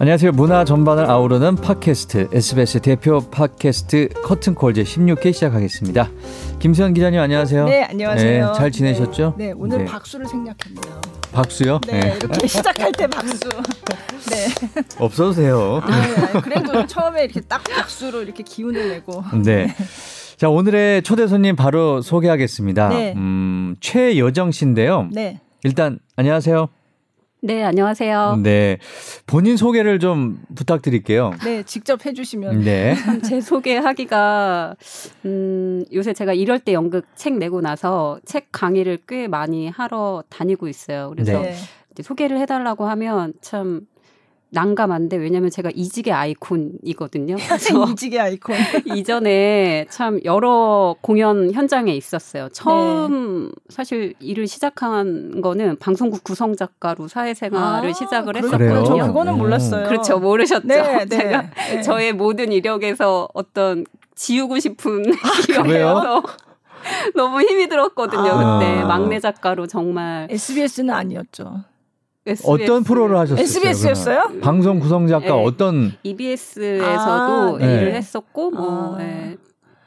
안녕하세요. 문화 전반을 아우르는 팟캐스트 SBS 대표 팟캐스트 커튼콜 제 16회 시작하겠습니다. 김수현 기자님 안녕하세요. 네, 안녕하세요. 네, 잘 지내셨죠? 네, 네 오늘 네. 박수를 생략했네요. 박수요? 네, 네. 이렇게 시작할 때 박수. 네. 없어도세요. 아, 그래도 처음에 이렇게 딱 박수로 이렇게 기운을 내고. 네. 자, 오늘의 초대 손님 바로 소개하겠습니다. 네. 음, 최여정 씨인데요. 네. 일단 안녕하세요. 네, 안녕하세요. 네. 본인 소개를 좀 부탁드릴게요. 네, 직접 해주시면. 네. 제 소개하기가, 음, 요새 제가 이럴 때 연극 책 내고 나서 책 강의를 꽤 많이 하러 다니고 있어요. 그래서 네. 이제 소개를 해달라고 하면 참 난감한데 왜냐면 제가 이직의 아이콘이거든요. 그래서 이직의 아이콘. 이전에 참 여러 공연 현장에 있었어요. 처음 네. 사실 일을 시작한 거는 방송국 구성 작가로 사회생활을 아, 시작을? 했었거든요. 저 그거는 오. 몰랐어요. 그렇죠. 모르셨죠. 네, 네. 제가 네. 저의 모든 이력에서 어떤 지우고 싶은 그래요? 기억이어서 너무 힘이 들었거든요. 아. 그때 막내 작가로 정말 SBS는 아니었죠. SBS, 어떤 프로를 하셨어요? SBS였어요? 방송 구성 작가 네. 어떤 EBS에서도 아, 네. 일을 했었고 뭐 아. 예.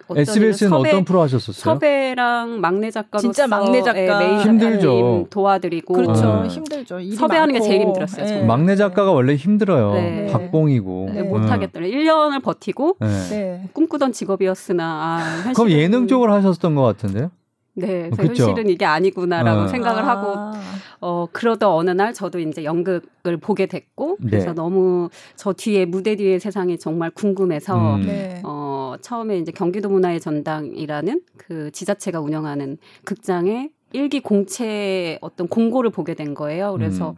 어떤 SBS는 섭외- 어떤 프로 하셨었어요? 섭외랑 막내 작가로서 진짜 막내 작가. 예, 메인 힘들죠. 도와드리고 그렇죠. 네. 힘들죠. 일이 섭외하는 게 많고. 제일 힘들었어요, 정말. 막내 작가가 원래 힘들어요. 네. 박봉이고. 네, 음. 못하겠더래. 1년을 버티고 네. 네. 꿈꾸던 직업이었으나 아, 현실은 그럼 예능 쪽으로 하셨던 것 같은데요? 네, 어, 그쵸? 현실은 이게 아니구나라고 어. 생각을 아. 하고 어 그러다 어느 날 저도 이제 연극을 보게 됐고 그래서 네. 너무 저 뒤에 무대 뒤의 세상이 정말 궁금해서 음. 네. 어 처음에 이제 경기도 문화의 전당이라는 그 지자체가 운영하는 극장에 일기 공채 어떤 공고를 보게 된 거예요. 그래서 음.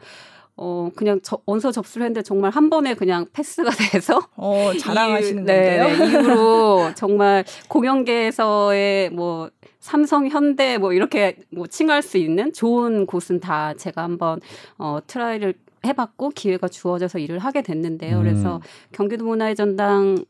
어 그냥 저, 원서 접수를 했는데 정말 한 번에 그냥 패스가 돼서 어, 자랑하시는 이- 건데요. 네, 네, 이후로 정말 공연계에서의 뭐 삼성, 현대 뭐 이렇게 뭐 칭할 수 있는 좋은 곳은 다 제가 한번 어 try를 해봤고 기회가 주어져서 일을 하게 됐는데요. 음. 그래서 경기도 문화의 전당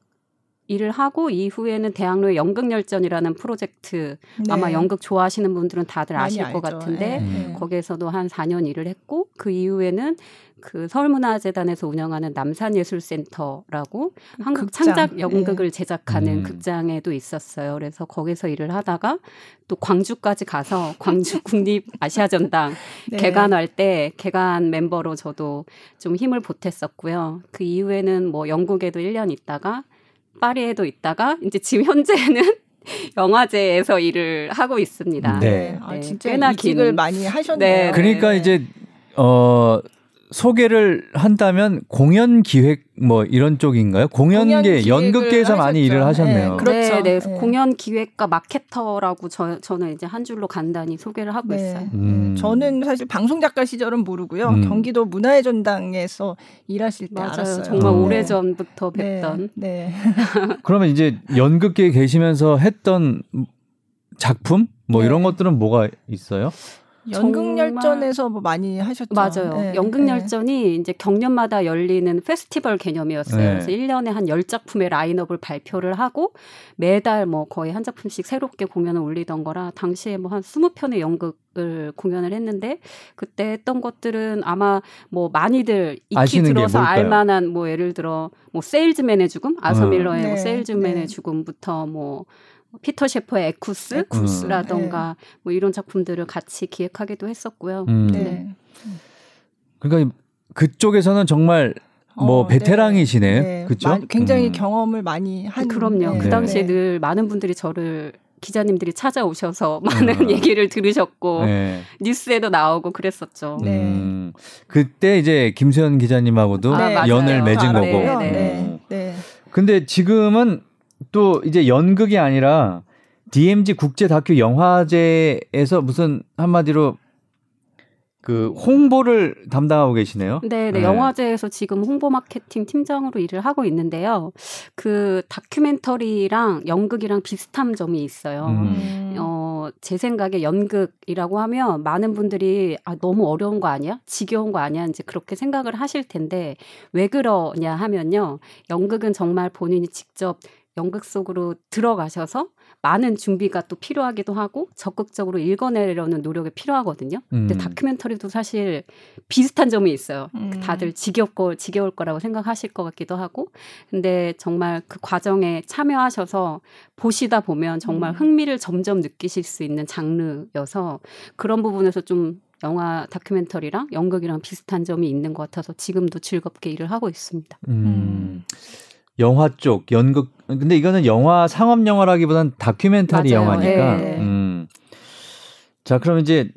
일을 하고 이후에는 대학로의 연극열전이라는 프로젝트 네. 아마 연극 좋아하시는 분들은 다들 아실 것 알죠. 같은데 네. 음. 네. 거기에서도 한 4년 일을 했고 그 이후에는 그 서울문화재단에서 운영하는 남산예술센터라고 한국 극장. 창작 연극을 제작하는 음. 극장에도 있었어요. 그래서 거기서 일을 하다가 또 광주까지 가서 광주 국립 아시아전당 네. 개관할 때 개관 멤버로 저도 좀 힘을 보탰었고요. 그 이후에는 뭐 영국에도 1년 있다가 파리에도 있다가 이제 지금 현재는 영화제에서 일을 하고 있습니다. 네. 아, 네, 진짜 꽤나 이직을 긴- 많이 하셨네요. 네. 그러니까 네. 이제 어 소개를 한다면 공연 기획 뭐 이런 쪽인가요? 공연계 공연 연극계에서 많이. 일을 하셨네요. 네, 그렇죠. 네, 네. 네. 공연 기획가 마케터라고 저, 저는 이제 한 줄로 간단히 소개를 하고 네. 있어요. 음. 저는 사실 방송 작가 시절은 모르고요. 음. 경기도 문화의 전당에서 일하실 때 맞아요. 알았어요. 정말 음. 오래 전부터 네. 뵀던. 네. 그러면 이제 연극계에 계시면서 했던 작품 뭐 네. 이런 것들은 뭐가 있어요? 연극열전에서 뭐 많이 하셨죠. 맞아요. 네, 연극열전이 이제 경년마다 열리는 페스티벌 개념이었어요. 네. 그래서 1년에 한 10작품의 라인업을 발표를 하고 매달 뭐 거의 한 작품씩 새롭게 공연을 올리던 거라 당시에 뭐 한 20편의 연극을 공연을 했는데 그때 했던 것들은 아마 뭐 많이들 익히 들어서? 알만한 뭐 예를 들어 뭐 세일즈맨의 죽음, 아서 음. 밀러의 네, 뭐 세일즈맨의 네. 죽음부터 뭐 피터 셰퍼의 에쿠스, 에쿠스. 라던가 뭐 이런 작품들을 같이 기획하기도 했었고요. 음. 네. 네. 그러니까 그쪽에서는 정말 뭐 어, 베테랑이시네. 네. 그렇죠? 마- 굉장히 음. 경험을 많이 한. 그럼요. 네. 그 당시에 네. 늘 많은 분들이 저를 기자님들이 찾아오셔서 많은 음. 얘기를 들으셨고 네. 뉴스에도 나오고 그랬었죠. 네. 음, 그때 이제 김수현 기자님하고도 아, 맞아요. 연을 맺은 또 거고. 알아요. 네, 네. 네. 근데 지금은 또 이제 연극이 아니라 DMZ 국제 다큐 영화제에서 무슨 한마디로 그 홍보를 담당하고 계시네요. 네, 네, 네. 영화제에서 지금 홍보 마케팅 팀장으로 일을 하고 있는데요. 그 다큐멘터리랑 연극이랑 비슷한 점이 있어요. 음. 음. 어, 제 생각에 연극이라고 하면 많은 분들이 아, 너무 어려운 거 아니야? 지겨운 거 아니야? 이제 그렇게 생각을 하실 텐데 왜 그러냐 하면요. 연극은 정말 본인이 직접 연극 속으로 들어가셔서 많은 준비가 또 필요하기도 하고 적극적으로 읽어내려는 노력이 필요하거든요. 근데 음. 다큐멘터리도 사실 비슷한 점이 있어요. 음. 다들 지겹고 지겨울 거라고 생각하실 것 같기도 하고, 근데 정말 그 과정에 참여하셔서 보시다 보면 정말 음. 흥미를 점점 느끼실 수 있는 장르여서 그런 부분에서 좀 영화 다큐멘터리랑 연극이랑 비슷한 점이 있는 것 같아서 지금도 즐겁게 일을 하고 있습니다. 음. 영화 쪽 연극 근데 이거는 영화 상업 영화라기보단 다큐멘터리 맞아요. 영화니까. 네. 음. 자, 그럼 이제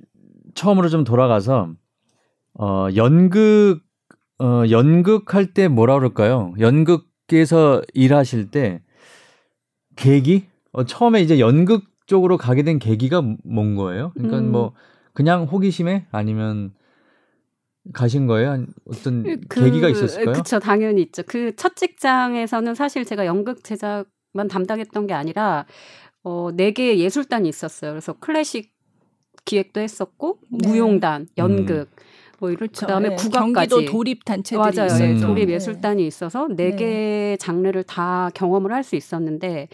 처음으로 좀 돌아가서 어 연극 어 연극할 때 뭐라 그럴까요? 연극에서 일하실 때 계기? 어 처음에 이제 연극 쪽으로 가게 된 계기가 뭔 거예요? 그러니까 음. 뭐 그냥 호기심에 아니면 가신 거예요? 아니, 어떤 계기가 있었을까요? 그쵸, 당연히 있죠. 그 첫 직장에서는 사실 제가 연극 제작만 담당했던 게 아니라 어, 네 개의 예술단이 있었어요. 그래서 클래식 기획도 했었고 네. 무용단, 연극 뭐 이럴 그렇죠. 그다음에 예, 국악까지 경기도 도립 단체들이 맞아요. 있어요. 예, 음. 도립 네. 예술단이 있어서 네 네. 개의 장르를 다 경험을 할 수 있었는데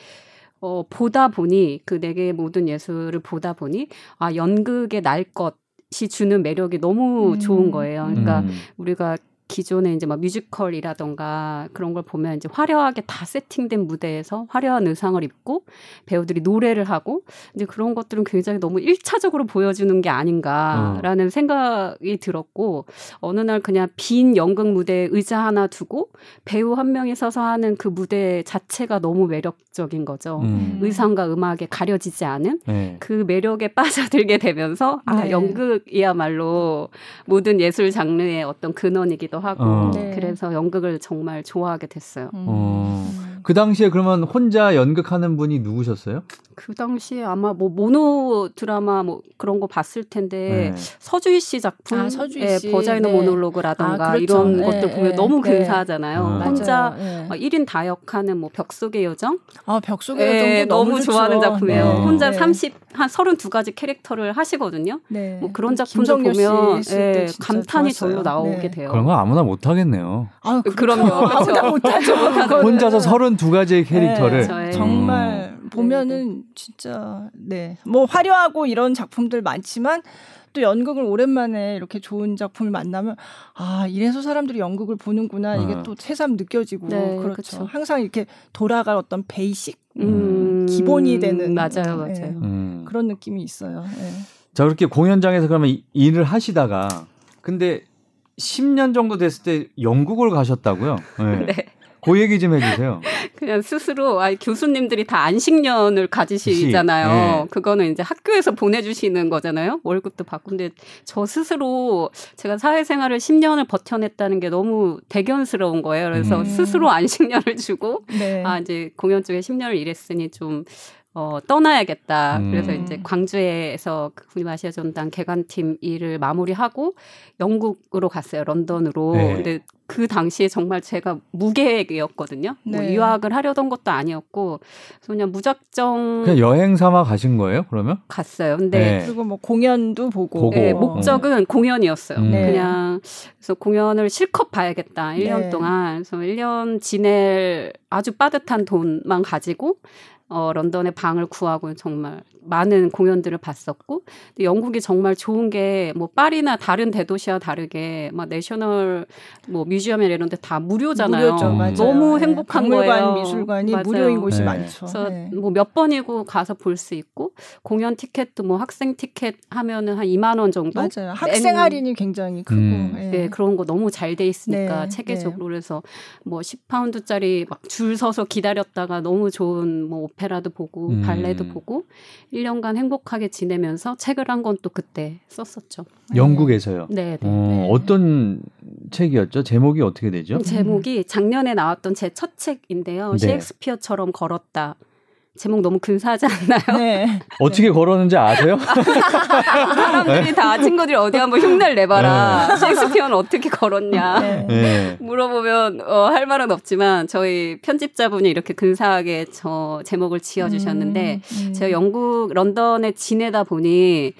어, 보다 보니 그 네 개의 모든 예술을 보다 보니 아 연극의 날 것 이 주는 매력이 너무 음. 좋은 거예요. 그러니까 음. 우리가 기존에 이제 막 뮤지컬이라던가 그런 걸 보면 이제 화려하게 다 세팅된 무대에서 화려한 의상을 입고 배우들이 노래를 하고 이제 그런 것들은 굉장히 너무 일차적으로 보여주는 게 아닌가라는 생각이 들었고 어느 날 그냥 빈 연극 무대에 의자 하나 두고 배우 한 명이 서서 하는 그 무대 자체가 너무 매력적인 거죠. 음. 의상과 음악에 가려지지 않은 네. 그 매력에 빠져들게 되면서 아 네. 연극이야말로 모든 예술 장르의 어떤 근원이기도 하고 어. 네. 그래서 연극을 정말 좋아하게 됐어요. 음. 어. 그 당시에 그러면 혼자 연극하는 분이 누구셨어요? 그 당시에 아마 뭐 모노 드라마 뭐 그런 거 봤을 텐데 네. 서주희 씨 작품, 아, 서주희 예, 씨. 버자이너 네. 모놀로그라던가 아, 그렇죠. 이런 네, 것들 보면 네, 너무 네. 근사하잖아요. 어. 혼자 맞아요. 예. 어, 1인 다 역하는 뭐 벽속의 요정 아, 벽 속의 예, 요정도 너무 좋죠. 좋아하는 작품이에요. 네. 혼자 네. 30, 한 32가지 캐릭터를 하시거든요. 네. 뭐 그런 씨 보면 예, 감탄이. 절로 나오게 네. 돼요. 그런 거 아무나 못 하겠네요. 아, 그럼요. 그렇죠. 아무나 못하죠. 그거는. 혼 자서 32가지의 캐릭터를 네, 저의- 정말 보면은 진짜 네. 뭐 화려하고 이런 작품들 많지만 또 연극을 오랜만에 이렇게 좋은 작품을 만나면 아 이래서 사람들이 연극을 보는구나 이게 어. 또 새삼 느껴지고 네, 그렇죠. 그쵸. 항상 이렇게 돌아갈 어떤 베이식 음, 기본이 되는 맞아요. 맞아요. 음. 그런 느낌이 있어요. 예. 자 그렇게 공연장에서 그러면 이- 일을 하시다가 근데 10년 정도 됐을 때 영국을 가셨다고요? 네. 네. 그 얘기 좀 해주세요. 그냥 스스로 아 교수님들이 다 안식년을 가지시잖아요. 네. 그거는 이제 학교에서 보내주시는 거잖아요. 월급도 받고 근데 저 스스로 제가 사회생활을 10년을 버텨냈다는 게 너무 대견스러운 거예요. 그래서 음. 스스로 안식년을 주고 네. 아 이제 공연 쪽에 10년을 일했으니 좀 어, 떠나야겠다. 음. 그래서 이제 광주에서 그 군마시아 전당 개관팀 일을 마무리하고 영국으로 갔어요. 런던으로. 네. 근데 그 당시에 정말 제가 무계획이었거든요. 뭐 네. 유학을 하려던 것도 아니었고 그래서 그냥 무작정 그냥 여행 삼아 가신 거예요? 그러면? 갔어요. 근데 네. 그리고 뭐 공연도 보고, 보고. 네, 어. 목적은 공연이었어요. 음. 네. 그냥 그래서 공연을 실컷 봐야겠다. 1년 네. 동안. 그래서 1년 지낼 아주 빠듯한 돈만 가지고 어, 런던에 방을 구하고 정말 많은 공연들을 봤었고 근데 영국이 정말 좋은 게 뭐 파리나 다른 대도시와 다르게 막 national 뭐 museum이나 이런 데 다 무료잖아요. 무료죠, 음. 맞아요. 너무 네. 행복한 박물관, 거예요. 미술관이 맞아요. 무료인 곳이 네. 많죠. 그래서 네. 뭐몇 번이고 가서 볼 수 있고 공연 티켓도 뭐 학생 티켓 하면은 한 2만 원 정도 맞아요. 학생 할인이 굉장히 크고. 음. 예. 네, 그런 거 너무 잘 돼 있으니까 네, 체계적으로 그래서 뭐 10파운드짜리 막 줄 서서 기다렸다가 너무 좋은 뭐 오페라도 보고 음. 발레도 보고 1년간 행복하게 지내면서 책을 한 권 또 그때 썼었죠. 영국에서요. 네, 네. 어, 네. 어떤 책이었죠? 제목이 어떻게 되죠? 제목이 작년에 나왔던 제 첫 책인데요. 네. 셰익스피어처럼 걸었다. 제목 너무 근사하지 않나요? 네. 어떻게 걸었는지 아세요? 사람들이 다 친구들이 어디 한번 흉내를 내봐라. 셰익스피어는 어떻게 걸었냐. 네. 네. 물어보면 어, 할 말은 없지만 저희 편집자분이 이렇게 근사하게 저 제목을 지어주셨는데 음, 음. 제가 영국 런던에 지내다 보니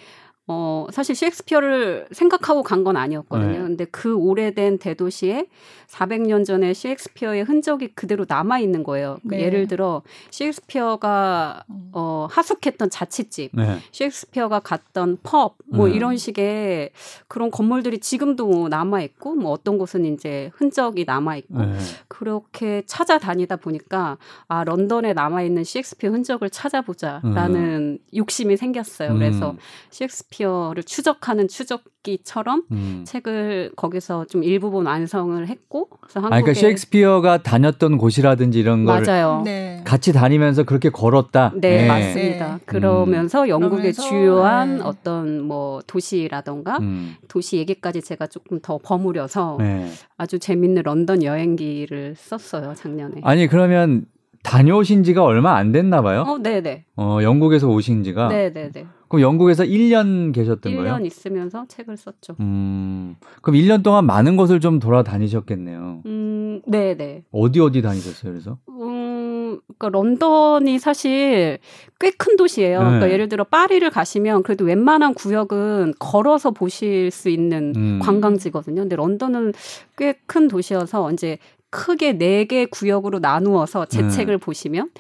어, 사실 셰익스피어를 생각하고 간 건 아니었거든요. 네. 근데 그 오래된 대도시에 400년 전에 셰익스피어의 흔적이 그대로 남아 있는 거예요. 그 네. 예를 들어 셰익스피어가 어, 하숙했던 자취집, 네. 셰익스피어가 갔던 펍, 뭐 네. 이런 식의 그런 건물들이 지금도 남아 있고, 뭐 어떤 곳은 이제 흔적이 남아 있고, 네. 그렇게 찾아다니다 보니까 아 런던에 남아 있는 셰익스피어 흔적을 찾아보자라는 욕심이 생겼어요. 그래서 음. 셰익스피어 를 추적하는 추적기처럼 음. 책을 거기서 좀 일부분 완성을 했고, 그래서 아, 한국에 그러니까 셰익스피어가 다녔던 곳이라든지 이런 걸 맞아요. 네. 같이 다니면서 그렇게 걸었다. 네, 예. 맞습니다. 네. 그러면서 영국의 그러면서, 주요한 네. 어떤 뭐 도시라던가 음. 도시 얘기까지 제가 조금 더 버무려서 네. 아주 재밌는 런던 여행기를 썼어요 작년에. 아니 그러면 다녀오신 지가 얼마 안 됐나 봐요. 어, 네네. 어, 영국에서 오신 지가. 네네네. 그럼 영국에서 1년 계셨던 1년 거예요? 있으면서 책을 썼죠. 음. 그럼 1년 동안 많은 곳을 좀 돌아다니셨겠네요. 음, 네네. 어디 어디 다니셨어요, 그래서? 음, 그러니까 런던이 사실 꽤 큰 도시예요. 네. 그러니까 예를 들어 파리를 가시면 그래도 웬만한 구역은 걸어서 보실 수 있는 음. 관광지거든요. 근데 런던은 꽤 큰 도시여서 이제 크게 네 개 구역으로 나누어서 제 네. 책을 보시면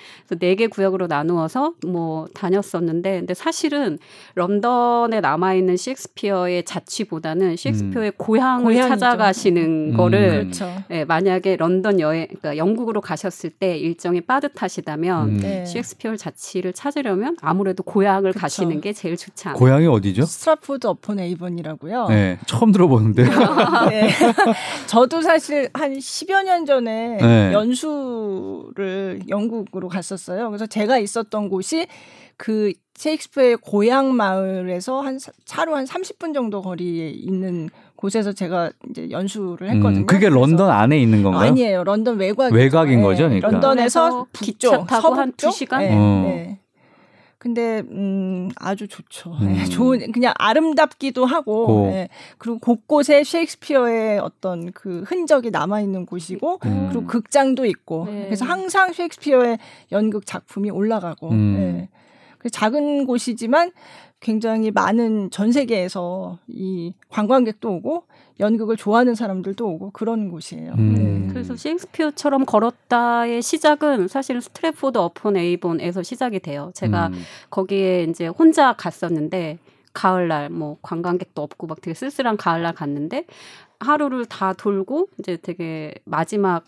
네 개 구역으로 나누어서 뭐 다녔었는데 근데 사실은 런던에 남아 있는 셰익스피어의 자취보다는 셰익스피어의 고향을 고향이죠. 찾아가시는 음. 거를 그렇죠. 예, 만약에 런던 여행, 그러니까 영국으로 가셨을 때 일정이 빠듯하시다면 음. 네. 셰익스피어 자취를 찾으려면 아무래도 고향을 그쵸. 가시는 게 제일 좋지 않아요. 고향이 어디죠? 스트랫퍼드 어폰 에이번이라고요. 네, 처음 들어보는데. 네. 저도 사실 한 10여 년 전에 네. 연수를 영국으로 갔었어요. 그래서 제가 있었던 곳이 그 셰익스피어의 고향 마을에서 한 사- 차로 한 30분 정도 거리에 있는 곳에서 제가 이제 연수를 했거든요. 음, 그게 런던 안에 있는 건가요? 아니에요. 런던 외곽 외곽인 거죠, 그러니까. 런던에서 북쪽, 기차 타고 서북 한두 쪽? 시간? 네, 어. 네. 근데 음 아주 좋죠. 음. 네, 좋은 그냥 아름답기도 하고 고. 네. 그리고 곳곳에 셰익스피어의 어떤 그 흔적이 남아 있는 곳이고 음. 그리고 극장도 있고 네. 그래서 항상 셰익스피어의 연극 작품이 올라가고 음. 네. 그 작은 곳이지만 굉장히 많은 전 세계에서 이 관광객도 오고 연극을 좋아하는 사람들도 오고 그런 곳이에요. 음. 네. 그래서 셰익스피어처럼 걸었다의 시작은 사실 스트래포드 어폰 에이본에서 시작이 돼요. 제가 음. 거기에 이제 혼자 갔었는데 가을날 뭐 관광객도 없고 막 되게 쓸쓸한 가을날 갔는데 하루를 다 돌고 이제 되게 마지막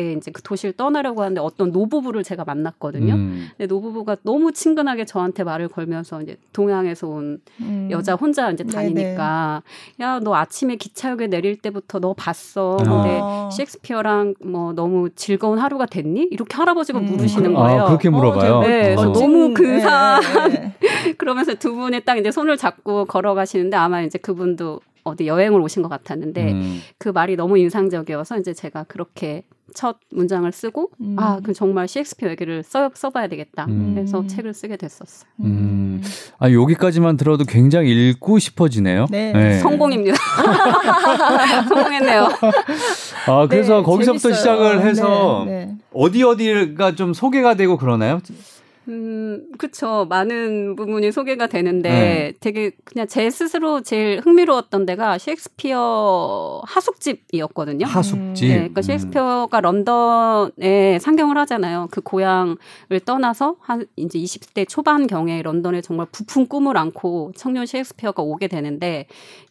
에 이제 그 도시를 떠나려고 하는데 어떤 노부부를 제가 만났거든요. 음. 근데 노부부가 너무 친근하게 저한테 말을 걸면서 이제 동양에서 온 음. 여자 혼자 이제. 다니니까 야 너 아침에 기차역에 내릴 때부터 너 봤어. 근데 어. 셰익스피어랑 뭐 너무 즐거운 하루가 됐니? 이렇게 할아버지가 음. 물으시는 아, 거예요. 그렇게 물어봐요. 어, 네, 그래서 어. 너무 근사한 네, 네. 그러면서 두 분이 딱 이제 손을 잡고 걸어가시는데 아마 이제 그분도 어디 여행을 오신 것 같았는데 음. 그 말이 너무 인상적이어서 이제 제가 그렇게 첫 문장을 쓰고 음. 아, 그 정말 셰익스피어 얘기를 써, 써봐야 되겠다. 음. 해서 책을 쓰게 됐었어요. 음. 아, 여기까지만 들어도 굉장히 읽고 싶어지네요. 네. 성공입니다. 성공했네요. 아, 그래서 네, 거기서부터 재밌어요. 시작을 해서 네, 네. 어디 어디가 좀 소개가 되고 그러나요? 음, 그쵸. 많은 부분이 소개가 되는데 네. 되게 그냥 제 스스로 제일 흥미로웠던 데가 셰익스피어 하숙집이었거든요. 하숙집. 네, 그러니까 음. 셰익스피어가 런던에 상경을 하잖아요. 그 고향을 떠나서 한 이제 20대 초반 경에 런던에 정말 부푼 꿈을 안고 청년 셰익스피어가 오게 되는데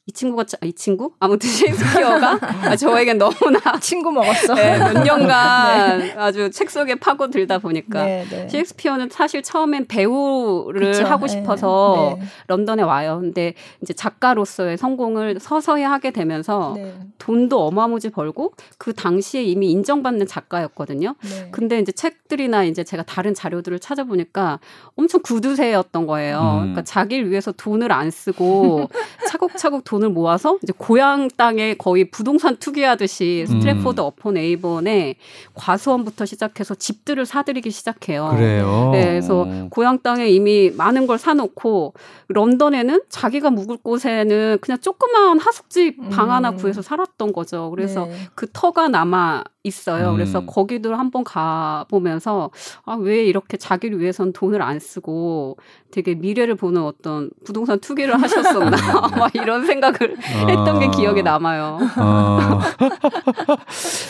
이 친구가 자- 이 친구 아무튼 셰익스피어가 아, 저에겐 너무나 친구 먹었어. 네, 몇 년간 아주 책 속에 파고들다 보니까 네, 네. 셰익스피어는 사실 처음엔 배우를 그쵸. 하고 네, 싶어서 네. 런던에 와요. 근데 이제 작가로서의 성공을 서서히 하게 되면서 네, 돈도 어마무지 벌고 그 당시에 이미 인정받는 작가였거든요. 네. 근데 이제 책들이나 이제 제가 다른 자료들을 찾아보니까 엄청 구두쇠였던 거예요. 음. 그러니까 자기를 위해서 돈을 안 쓰고 차곡차곡 돈을 모아서 이제 고향 땅에 거의 부동산 투기하듯이 음. 스트래포드 어폰 에이번에 과수원부터 시작해서 집들을 사들이기 시작해요. 그래요. 네, 그래서 고향 땅에 이미 많은 걸 사놓고 런던에는 자기가 묵을 곳에는 그냥 조그마한 하숙집 방 음. 하나 구해서 살았던 거죠. 그래서 네. 그 터가 남아 있어요. 음. 그래서 거기도 한번 가 보면서 아 왜 이렇게 자기를 위해선 돈을 안 쓰고 되게 미래를 보는 어떤 부동산 투기를 하셨었나 막 이런 생각을 했던 게 아. 기억에 남아요. 어.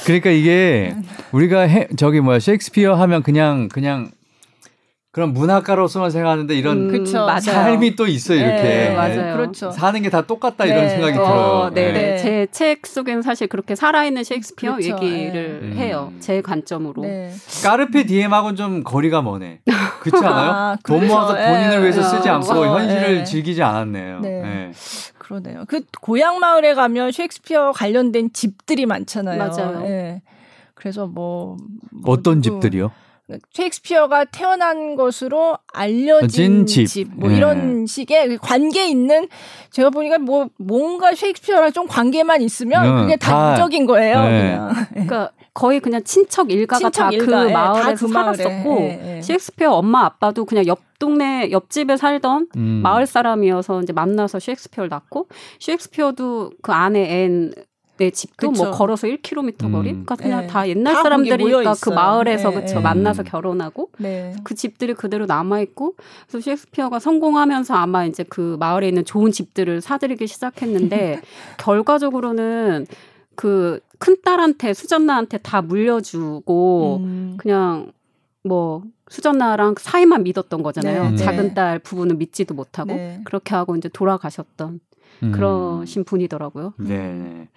그러니까 이게 우리가 해, 저기 뭐야 셰익스피어 하면 그냥 그냥 그런 문학가로서만 생각하는데 이런 음. 삶이 또 있어 이렇게 네, 맞아요. 그렇죠. 사는 게 다 똑같다 이런 네. 생각이 어, 들어요. 어, 네, 네. 제 책 속에는 사실 그렇게 살아있는 셰익스피어 그렇죠. 얘기를 네. 해요. 음. 제 관점으로. 네. 까르페 디엠하고는 좀 거리가 머네. 그렇지 않아요? 아, 돈 그렇죠. 모아서 본인을 예. 위해서 쓰지 어, 않고 그렇죠. 현실을 예. 즐기지 않았네요. 네. 예. 그러네요. 그 고향 마을에 가면 셰익스피어 관련된 집들이 많잖아요. 맞아요. 예. 그래서 뭐, 뭐 어떤 집들이요? 셰익스피어가 태어난 것으로 알려진 진 집. 집, 뭐 예. 이런 식의 관계 있는 제가 보니까 뭐 뭔가 셰익스피어랑 좀 관계만 있으면 응, 그게 다- 단적인 거예요. 네. 그냥 그러니까 거의 그냥 친척 일가가 친척 다그 일가, 예, 마을에서 다그 마을에. 살았었고 예, 예. 셰익스피어 엄마 아빠도 그냥 옆 동네 옆집에 살던 음. 마을 사람이어서 이제 만나서 셰익스피어를 낳고 셰익스피어도 그 안에 앤 의 집도 그쵸. 뭐 걸어서 1km 거리. 음. 그러니까 그냥 네. 다 옛날 다 사람들이니까 그. 마을에서 네, 그쵸 네. 만나서 음. 결혼하고 네. 그 집들이 그대로 남아 있고 그래서 셰익스피어가 성공하면서 아마 이제 그 마을에 있는 좋은 집들을 사들이기 시작했는데 결과적으로는 그 큰 딸한테 수전나한테 다 물려주고 음. 그냥 뭐 수전나랑 사이만 믿었던 거잖아요. 네, 작은 네. 딸 부부는 믿지도 못하고 네. 그렇게 하고 이제 돌아가셨던 음. 그러신 분이더라고요. 네.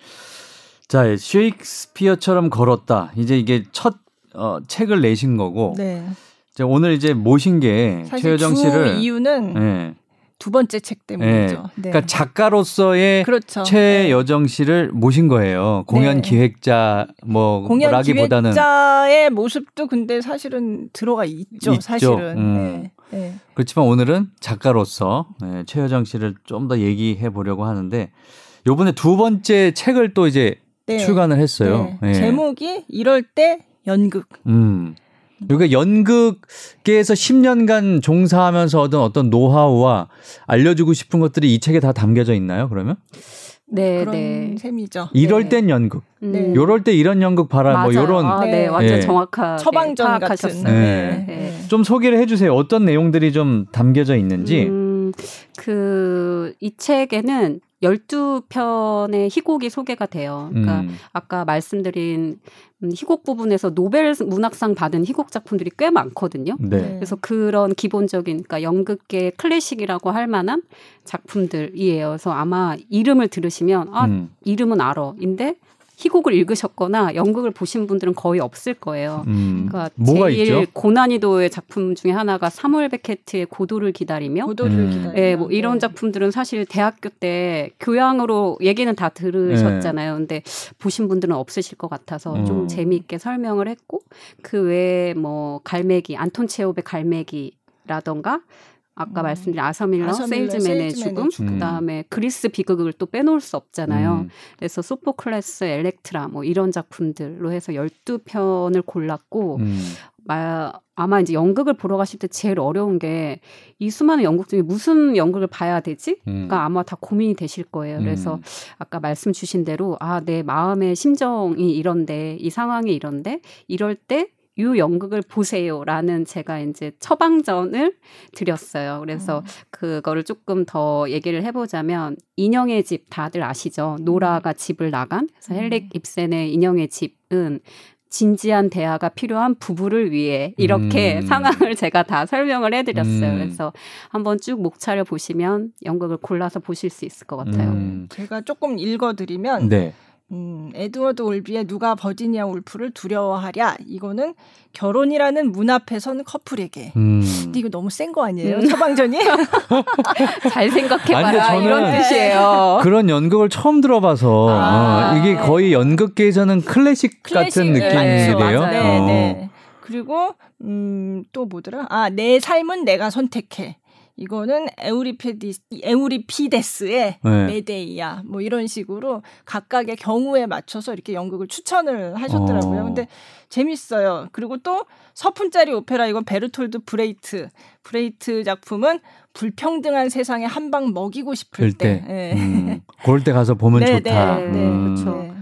자, 셰익스피어처럼 걸었다. 이제 이게 첫 어, 책을 내신 거고. 네. 이제 오늘 이제 모신 게 사실 최여정 주 씨를 이유는 예. 두 번째 책 때문이죠. 네. 그러니까 작가로서의 그렇죠. 최여정 씨를 모신 거예요. 공연 네. 기획자 뭐 공연 라기보다는 기획자의 모습도 근데 사실은 들어가 있죠. 있죠. 사실은. 음. 네. 네. 그렇지만 오늘은 작가로서 예, 최여정 씨를 좀 더 얘기해 보려고 하는데 요번에 두 번째 책을 또 이제 네. 출간을 했어요. 네. 예. 제목이 이럴 때 연극. 음. 그러니까 연극계에서 10년간 종사하면서 얻은 어떤 노하우와 알려주고 싶은 것들이 이 책에 다 담겨져 있나요? 그러면 네, 그런 네. 셈이죠. 이럴 네. 땐 연극, 네. 요럴 때 이런 연극 봐라, 뭐 맞아요. 요런 아, 네, 네. 완전 예. 정확하게 처방전 같은. 파악하셨어요. 네. 네. 좀 소개를 해 주세요. 어떤 내용들이 좀 담겨져 있는지. 음, 그, 이 책에는 12편의 희곡이 소개가 돼요. 그러니까 음. 아까 말씀드린 음, 희곡 부분에서 노벨 문학상 받은 희곡 작품들이 꽤 많거든요. 네. 그래서 그런 기본적인 그러니까 연극계 클래식이라고 할 만한 작품들이에요. 그래서 아마 이름을 들으시면 아 음. 이름은 알아인데 희곡을 읽으셨거나 연극을 보신 분들은 거의 없을 거예요. 음. 그러니까 뭐가 제일 있죠? 고난이도의 작품 중에 하나가 사무엘 베케트의 고도를 기다리며 고도를 음. 기다리며. 예, 뭐 이런 네. 작품들은 사실 대학교 때 교양으로 얘기는 다 들으셨잖아요. 근데 보신 분들은 없으실 것 같아서 음. 좀 재미있게 설명을 했고 그 외에 뭐 갈매기 안톤 체홉의 갈매기 라던가 아까 음. 말씀드린 아서밀러, 아서밀러, 세일즈맨의 죽음, 죽음. 그다음에 그리스 비극을 또 빼놓을 수 없잖아요. 음. 그래서 소포클레스, 엘렉트라 뭐 이런 작품들로 해서 12편을 골랐고 음. 마, 아마 이제 연극을 보러 가실 때 제일 어려운 게 이 수많은 연극 중에 무슨 연극을 봐야 되지? 음. 가 아마 다 고민이 되실 거예요. 그래서 음. 아까 말씀 주신 대로 아, 내 마음의 심정이 이런데 이 상황이 이런데 이럴 때 유 연극을 보세요라는 제가 이제 처방전을 드렸어요. 그래서 음. 그거를 조금 더 얘기를 해보자면 인형의 집 다들 아시죠? 노라가 집을 나간 그래서 음. 헨릭 입센의 인형의 집은 진지한 대화가 필요한 부부를 위해 이렇게 음. 상황을 제가 다 설명을 해드렸어요. 음. 그래서 한번 쭉 목차를 보시면 연극을 골라서 보실 수 있을 것 같아요. 음. 제가 조금 읽어드리면 네. 음, 에드워드 올비의 누가 버지니아 울프를 두려워하랴 이거는 결혼이라는 문 앞에 선 커플에게 음. 근데 이거 너무 센 거 아니에요? 음. 처방전이? 잘 아니, 생각해봐라 저는 이런 뜻이에요. 그런 연극을 처음 들어봐서 아. 어, 이게 거의 연극계에서는 클래식, 같은 클래식, 네, 느낌이래요. 네, 어. 네. 그리고 음, 또 뭐더라? 아, 내 삶은 내가 선택해. 이거는 에우리피디 에우리피데스의 네. 메데이아 뭐 이런 식으로 각각의 경우에 맞춰서 이렇게 연극을 추천을 하셨더라고요. 어. 근데 재밌어요. 그리고 또 서푼짜리 오페라 이건 베르톨트 브레히트 브레히트 작품은 불평등한 세상에 한 방 먹이고 싶을 때, 때. 예. 음, 그럴 때 가서 보면 네, 좋다. 네, 네, 음. 그쵸. 네.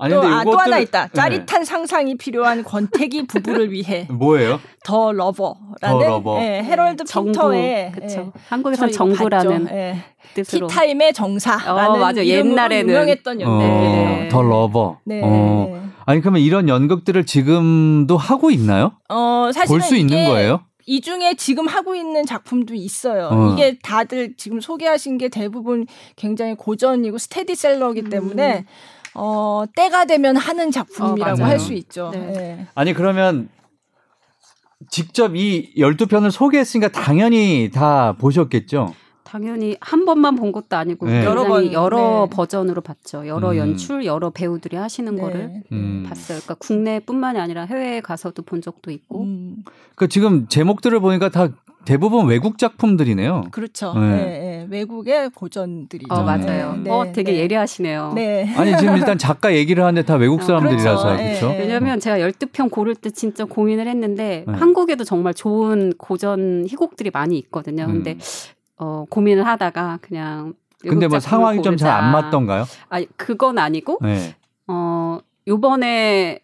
아니 또, 근데 아, 또 이것들- 하나 있다. 네. 짜릿한 상상이 필요한 권태기 부부를 위해 뭐예요? The Lover라는 The Lover. 예, 해럴드 정부 핀터의 그쵸. 예, 정부라는 봤죠? 예. 뜻으로 티타임의 정사라는 어, 맞아. 옛날에는. 유명했던 어, 연극이에요. 네. The Lover. 네. 어. 아니 그러면 이런 연극들을 지금도 하고 있나요? 어, 사실은 볼수 있는 이게 거예요? 이 중에 지금 하고 있는 작품도 있어요. 어. 이게 다들 지금 소개하신 게 대부분 굉장히 고전이고 스테디셀러이기 때문에 어, 때가 되면 하는 작품이라고 어, 맞아요. 할수 있죠. 네. 예. 아니 그러면 직접 이 12편을 소개했으니까 당연히 다 보셨겠죠? 당연히 한 번만 본 것도 아니고 네. 여러 번 번, 여러 네. 버전으로 봤죠. 여러 음. 연출, 여러 배우들이 하시는 네. 거를 음. 봤어요. 그러니까 국내뿐만이 아니라 해외에 가서도 본 적도 있고. 음, 그 지금 제목들을 보니까 다 대부분 외국 작품들이네요. 그렇죠. 네. 예, 예. 외국의 고전들이죠. 어 맞아요. 네, 어 네, 되게 네. 예리하시네요. 네. 아니 지금 일단 작가 얘기를 하는데 다 외국 어, 사람들이라서 그렇죠. 그렇죠. 예, 예. 왜냐면 제가 12편 고를 때 진짜 고민을 했는데 네. 한국에도 정말 좋은 고전 희곡들이 많이 있거든요. 근데 음. 어 고민을 하다가 그냥 근데 뭐 상황이 좀 잘 안. 맞던가요? 아니 그건 아니고 네. 어 요번에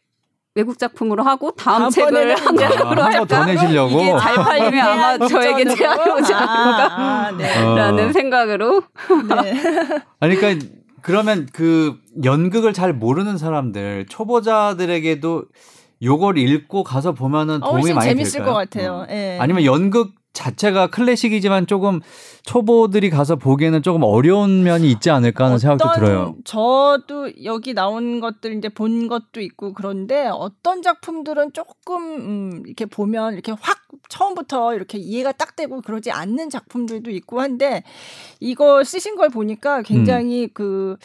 외국 작품으로 하고 다음 책을 한국으로 아, 할까? 내시려고. 이게 잘 팔리면 아마 저에게 제안이 오지 않을까? 아, 네. 어. 라는 생각으로 네. 아니 그러니까 그러면 그 연극을 잘 모르는 사람들 초보자들에게도 요걸 읽고 가서 보면은 어, 도움이 훨씬 많이 재밌을 될까요? 것 같아요. 어. 예. 아니면 연극 자체가 클래식이지만 조금 초보들이 가서 보기에는 조금 어려운 면이 있지 않을까 하는 생각도 들어요. 저도 여기 나온 것들 이제 본 것도 있고 그런데 어떤 작품들은 조금 음, 이렇게 보면 이렇게 확 처음부터 이렇게 이해가 딱 되고 그러지 않는 작품들도 있고 한데 이거 쓰신 걸 보니까 굉장히 음. 그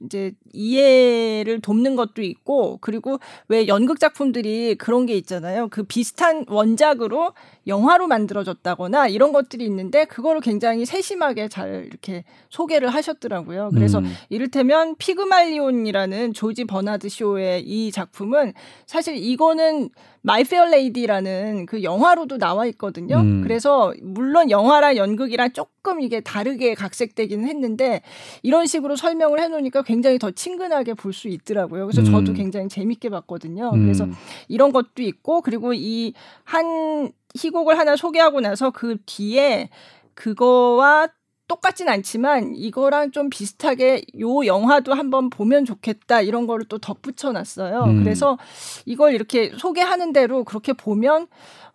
이제 이해를 돕는 것도 있고 그리고 왜 연극 작품들이 그런 게 있잖아요. 그 비슷한 원작으로 영화로 만들어졌다거나 이런 것들이 있는데 그거를 굉장히 세심하게 잘 이렇게 소개를 하셨더라고요. 그래서 음. 이를테면 피그말리온이라는 조지 버나드 쇼의 이 작품은 사실 이거는 My Fair Lady라는 그 영화로도 나와 있거든요. 음. 그래서 물론 영화랑 연극이랑 조금 이게 다르게 각색되기는 했는데 이런 식으로 설명을 해 놓으니까 굉장히 더 친근하게 볼 수 있더라고요. 그래서 저도 음. 굉장히 재밌게 봤거든요. 음. 그래서 이런 것도 있고 그리고 이 한 희곡을 하나 소개하고 나서 그 뒤에 그거와 똑같진 않지만 이거랑 좀 비슷하게 요 영화도 한번 보면 좋겠다 이런 거를 또 덧붙여 놨어요. 음. 그래서 이걸 이렇게 소개하는 대로 그렇게 보면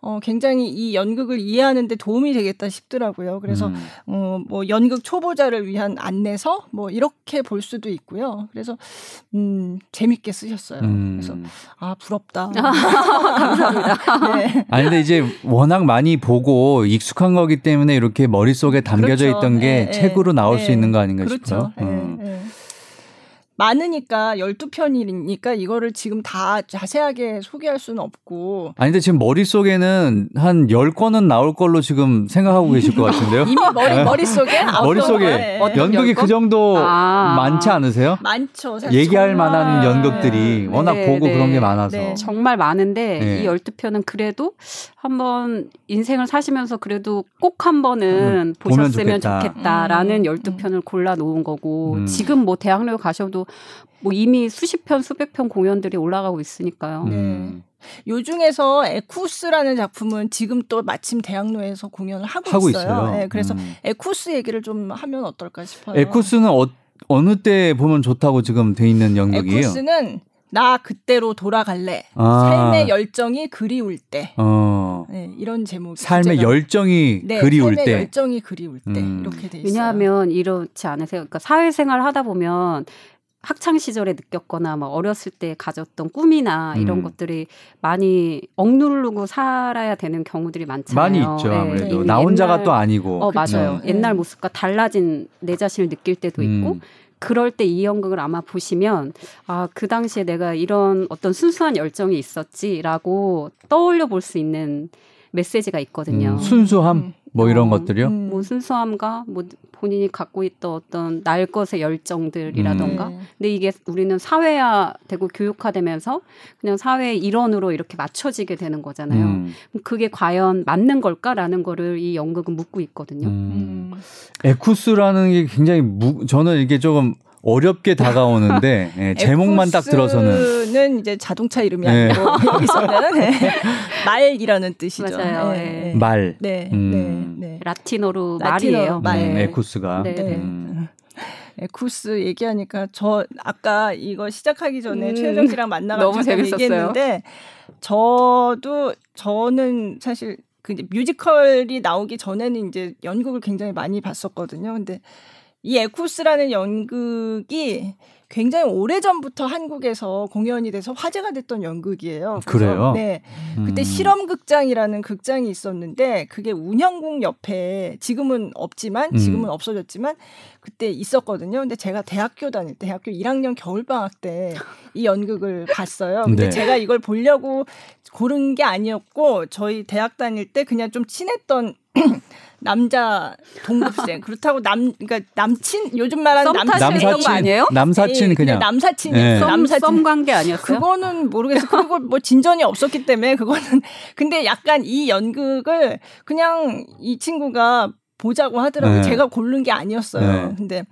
어 굉장히 이 연극을 이해하는 데 도움이 되겠다 싶더라고요. 그래서 음. 어, 뭐 연극 초보자를 위한 안내서 뭐 이렇게 볼 수도 있고요. 그래서 음, 재밌게 쓰셨어요. 음. 그래서 아 부럽다. 감사합니다. 네. 아니 근데 이제 워낙 많이 보고 익숙한 거기 때문에 이렇게 머릿 속에 담겨져 그렇죠. 있던 게 예, 예. 책으로 나올 수 예. 있는 거 아닌가 그렇죠. 싶어요. 음. 많으니까 12편이니까 이거를 지금 다 자세하게 소개할 수는 없고 아니 근데 지금 머릿속에는 한 10권은 나올 걸로 지금 생각하고 계실 것 같은데요? 이미 머리 머릿속에 네. 머릿속에 거에 어떤 연극이 열그 권? 정도 아. 많지 않으세요? 많죠. 사실 얘기할 정말. 만한 연극들이 네. 워낙 네, 보고 네. 그런 게 많아서. 네. 정말 많은데 네. 이 12편은 그래도 한번 인생을 사시면서 그래도 꼭 한 번은 음, 보면 보셨으면 좋겠다. 좋겠다 라는 음, 12편을 골라 놓은 거고 음. 지금 뭐 대학로 가셔도 뭐 이미 수십 편 수백 편 공연들이 올라가고 있으니까요. 네. 음. 요 중에서 에쿠스라는 작품은 지금 또 마침 대학로에서 공연을 하고, 하고 있어요. 있어요. 네, 그래서 음. 에쿠스 얘기를 좀 하면 어떨까 싶어요. 에쿠스는 어, 어느 때 보면 좋다고 지금 돼 있는 연극이에요? 에쿠스는 나 그때로 돌아갈래. 아. 삶의 열정이 그리울 때. 어. 네, 이런 제목. 삶의 열정이 네, 그리울 삶의 때. 열정이 그리울 때 음. 이렇게 돼 있어요. 왜냐하면 이렇지 않으세요? 그러니까 사회생활 하다 보면 학창 시절에 느꼈거나 막 어렸을 때 가졌던 꿈이나 이런 음. 것들이 많이 억누르고 살아야 되는 경우들이 많잖아요. 많이 있죠 네, 아무래도 네. 나 혼자가 옛날- 또 아니고 어 그쵸. 맞아요. 네. 옛날 모습과 달라진 내 자신을 느낄 때도 있고 음. 그럴 때 이 연극을 아마 보시면 아 그 당시에 내가 이런 어떤 순수한 열정이 있었지라고 떠올려 볼 수 있는 메시지가 있거든요. 음, 순수함 뭐 이런 어, 것들이요? 음. 뭐 순수함과 뭐 본인이 갖고 있던 어떤 날 것의 열정들이라던가 네. 근데 이게 우리는 사회화되고 교육화되면서 그냥 사회의 일원으로 이렇게 맞춰지게 되는 거잖아요. 음. 그게 과연 맞는 걸까라는 거를 이 연극은 묻고 있거든요. 음. 음. 에쿠스라는 게 굉장히 무, 저는 이게 조금 어렵게 다가오는데 예, 제목만 딱 들어서는 에쿠스는 이제 자동차 이름이 네. 아니고 여기서는 네. 말이라는 뜻이죠. 맞아요. 네. 네. 말 네. 음. 네. 네. 라틴어로 라틴어로 말이에요. 말. 음, 네. 에쿠스가 네, 네. 음. 에쿠스 얘기하니까 저 아까 이거 시작하기 전에 음, 최효정 씨랑 만나가지고 너무 잠깐 재밌었어요. 얘기했는데 저도 저는 사실 그 이제 뮤지컬이 나오기 전에는 이제 연극을 굉장히 많이 봤었거든요. 근데 이 에쿠스라는 연극이 굉장히 오래 전부터 한국에서 공연이 돼서 화제가 됐던 연극이에요. 그래요? 네. 그때 음. 실험극장이라는 극장이 있었는데 그게 운영궁 옆에 지금은 없지만 음. 지금은 없어졌지만 그때 있었거든요. 근데 제가 대학교 다닐 때 대학교 1학년 겨울방학 때 이 연극을 봤어요. 근데 네. 제가 이걸 보려고 고른 게 아니었고 저희 대학 다닐 때 그냥 좀 친했던 남자 동급생 그렇다고 남 그러니까 남친 요즘 말하는 타시는 거 남사친 아니에요? 남사친 예, 그냥 남사친이 네. 썸, 남사친 썸 관계 아니었어요? 그거는 모르겠어. 그리고 뭐 진전이 없었기 때문에 그거는 근데 약간 이 연극을 그냥 이 친구가 보자고 하더라고요. 네. 제가 고른 게 아니었어요. 네. 근데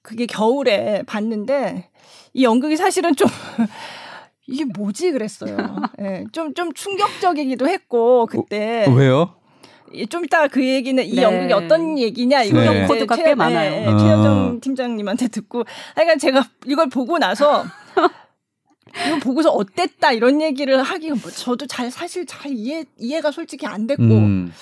그게 겨울에 봤는데 이 연극이 사실은 좀 이게 뭐지 그랬어요. 예, 좀, 좀 충격적이기도 했고, 그때. 왜요? 예, 좀 이따가 그 얘기는 이 네. 연극이 어떤 얘기냐 이거 네. 코드가 최- 꽤 많아요. 예, 예, 어. 최여정 팀장님한테 듣고 하여간 제가 이걸 보고 나서 이거 보고서 어땠다 이런 얘기를 하기가 뭐 저도 잘 사실 잘 이해 이해가 솔직히 안 됐고 음.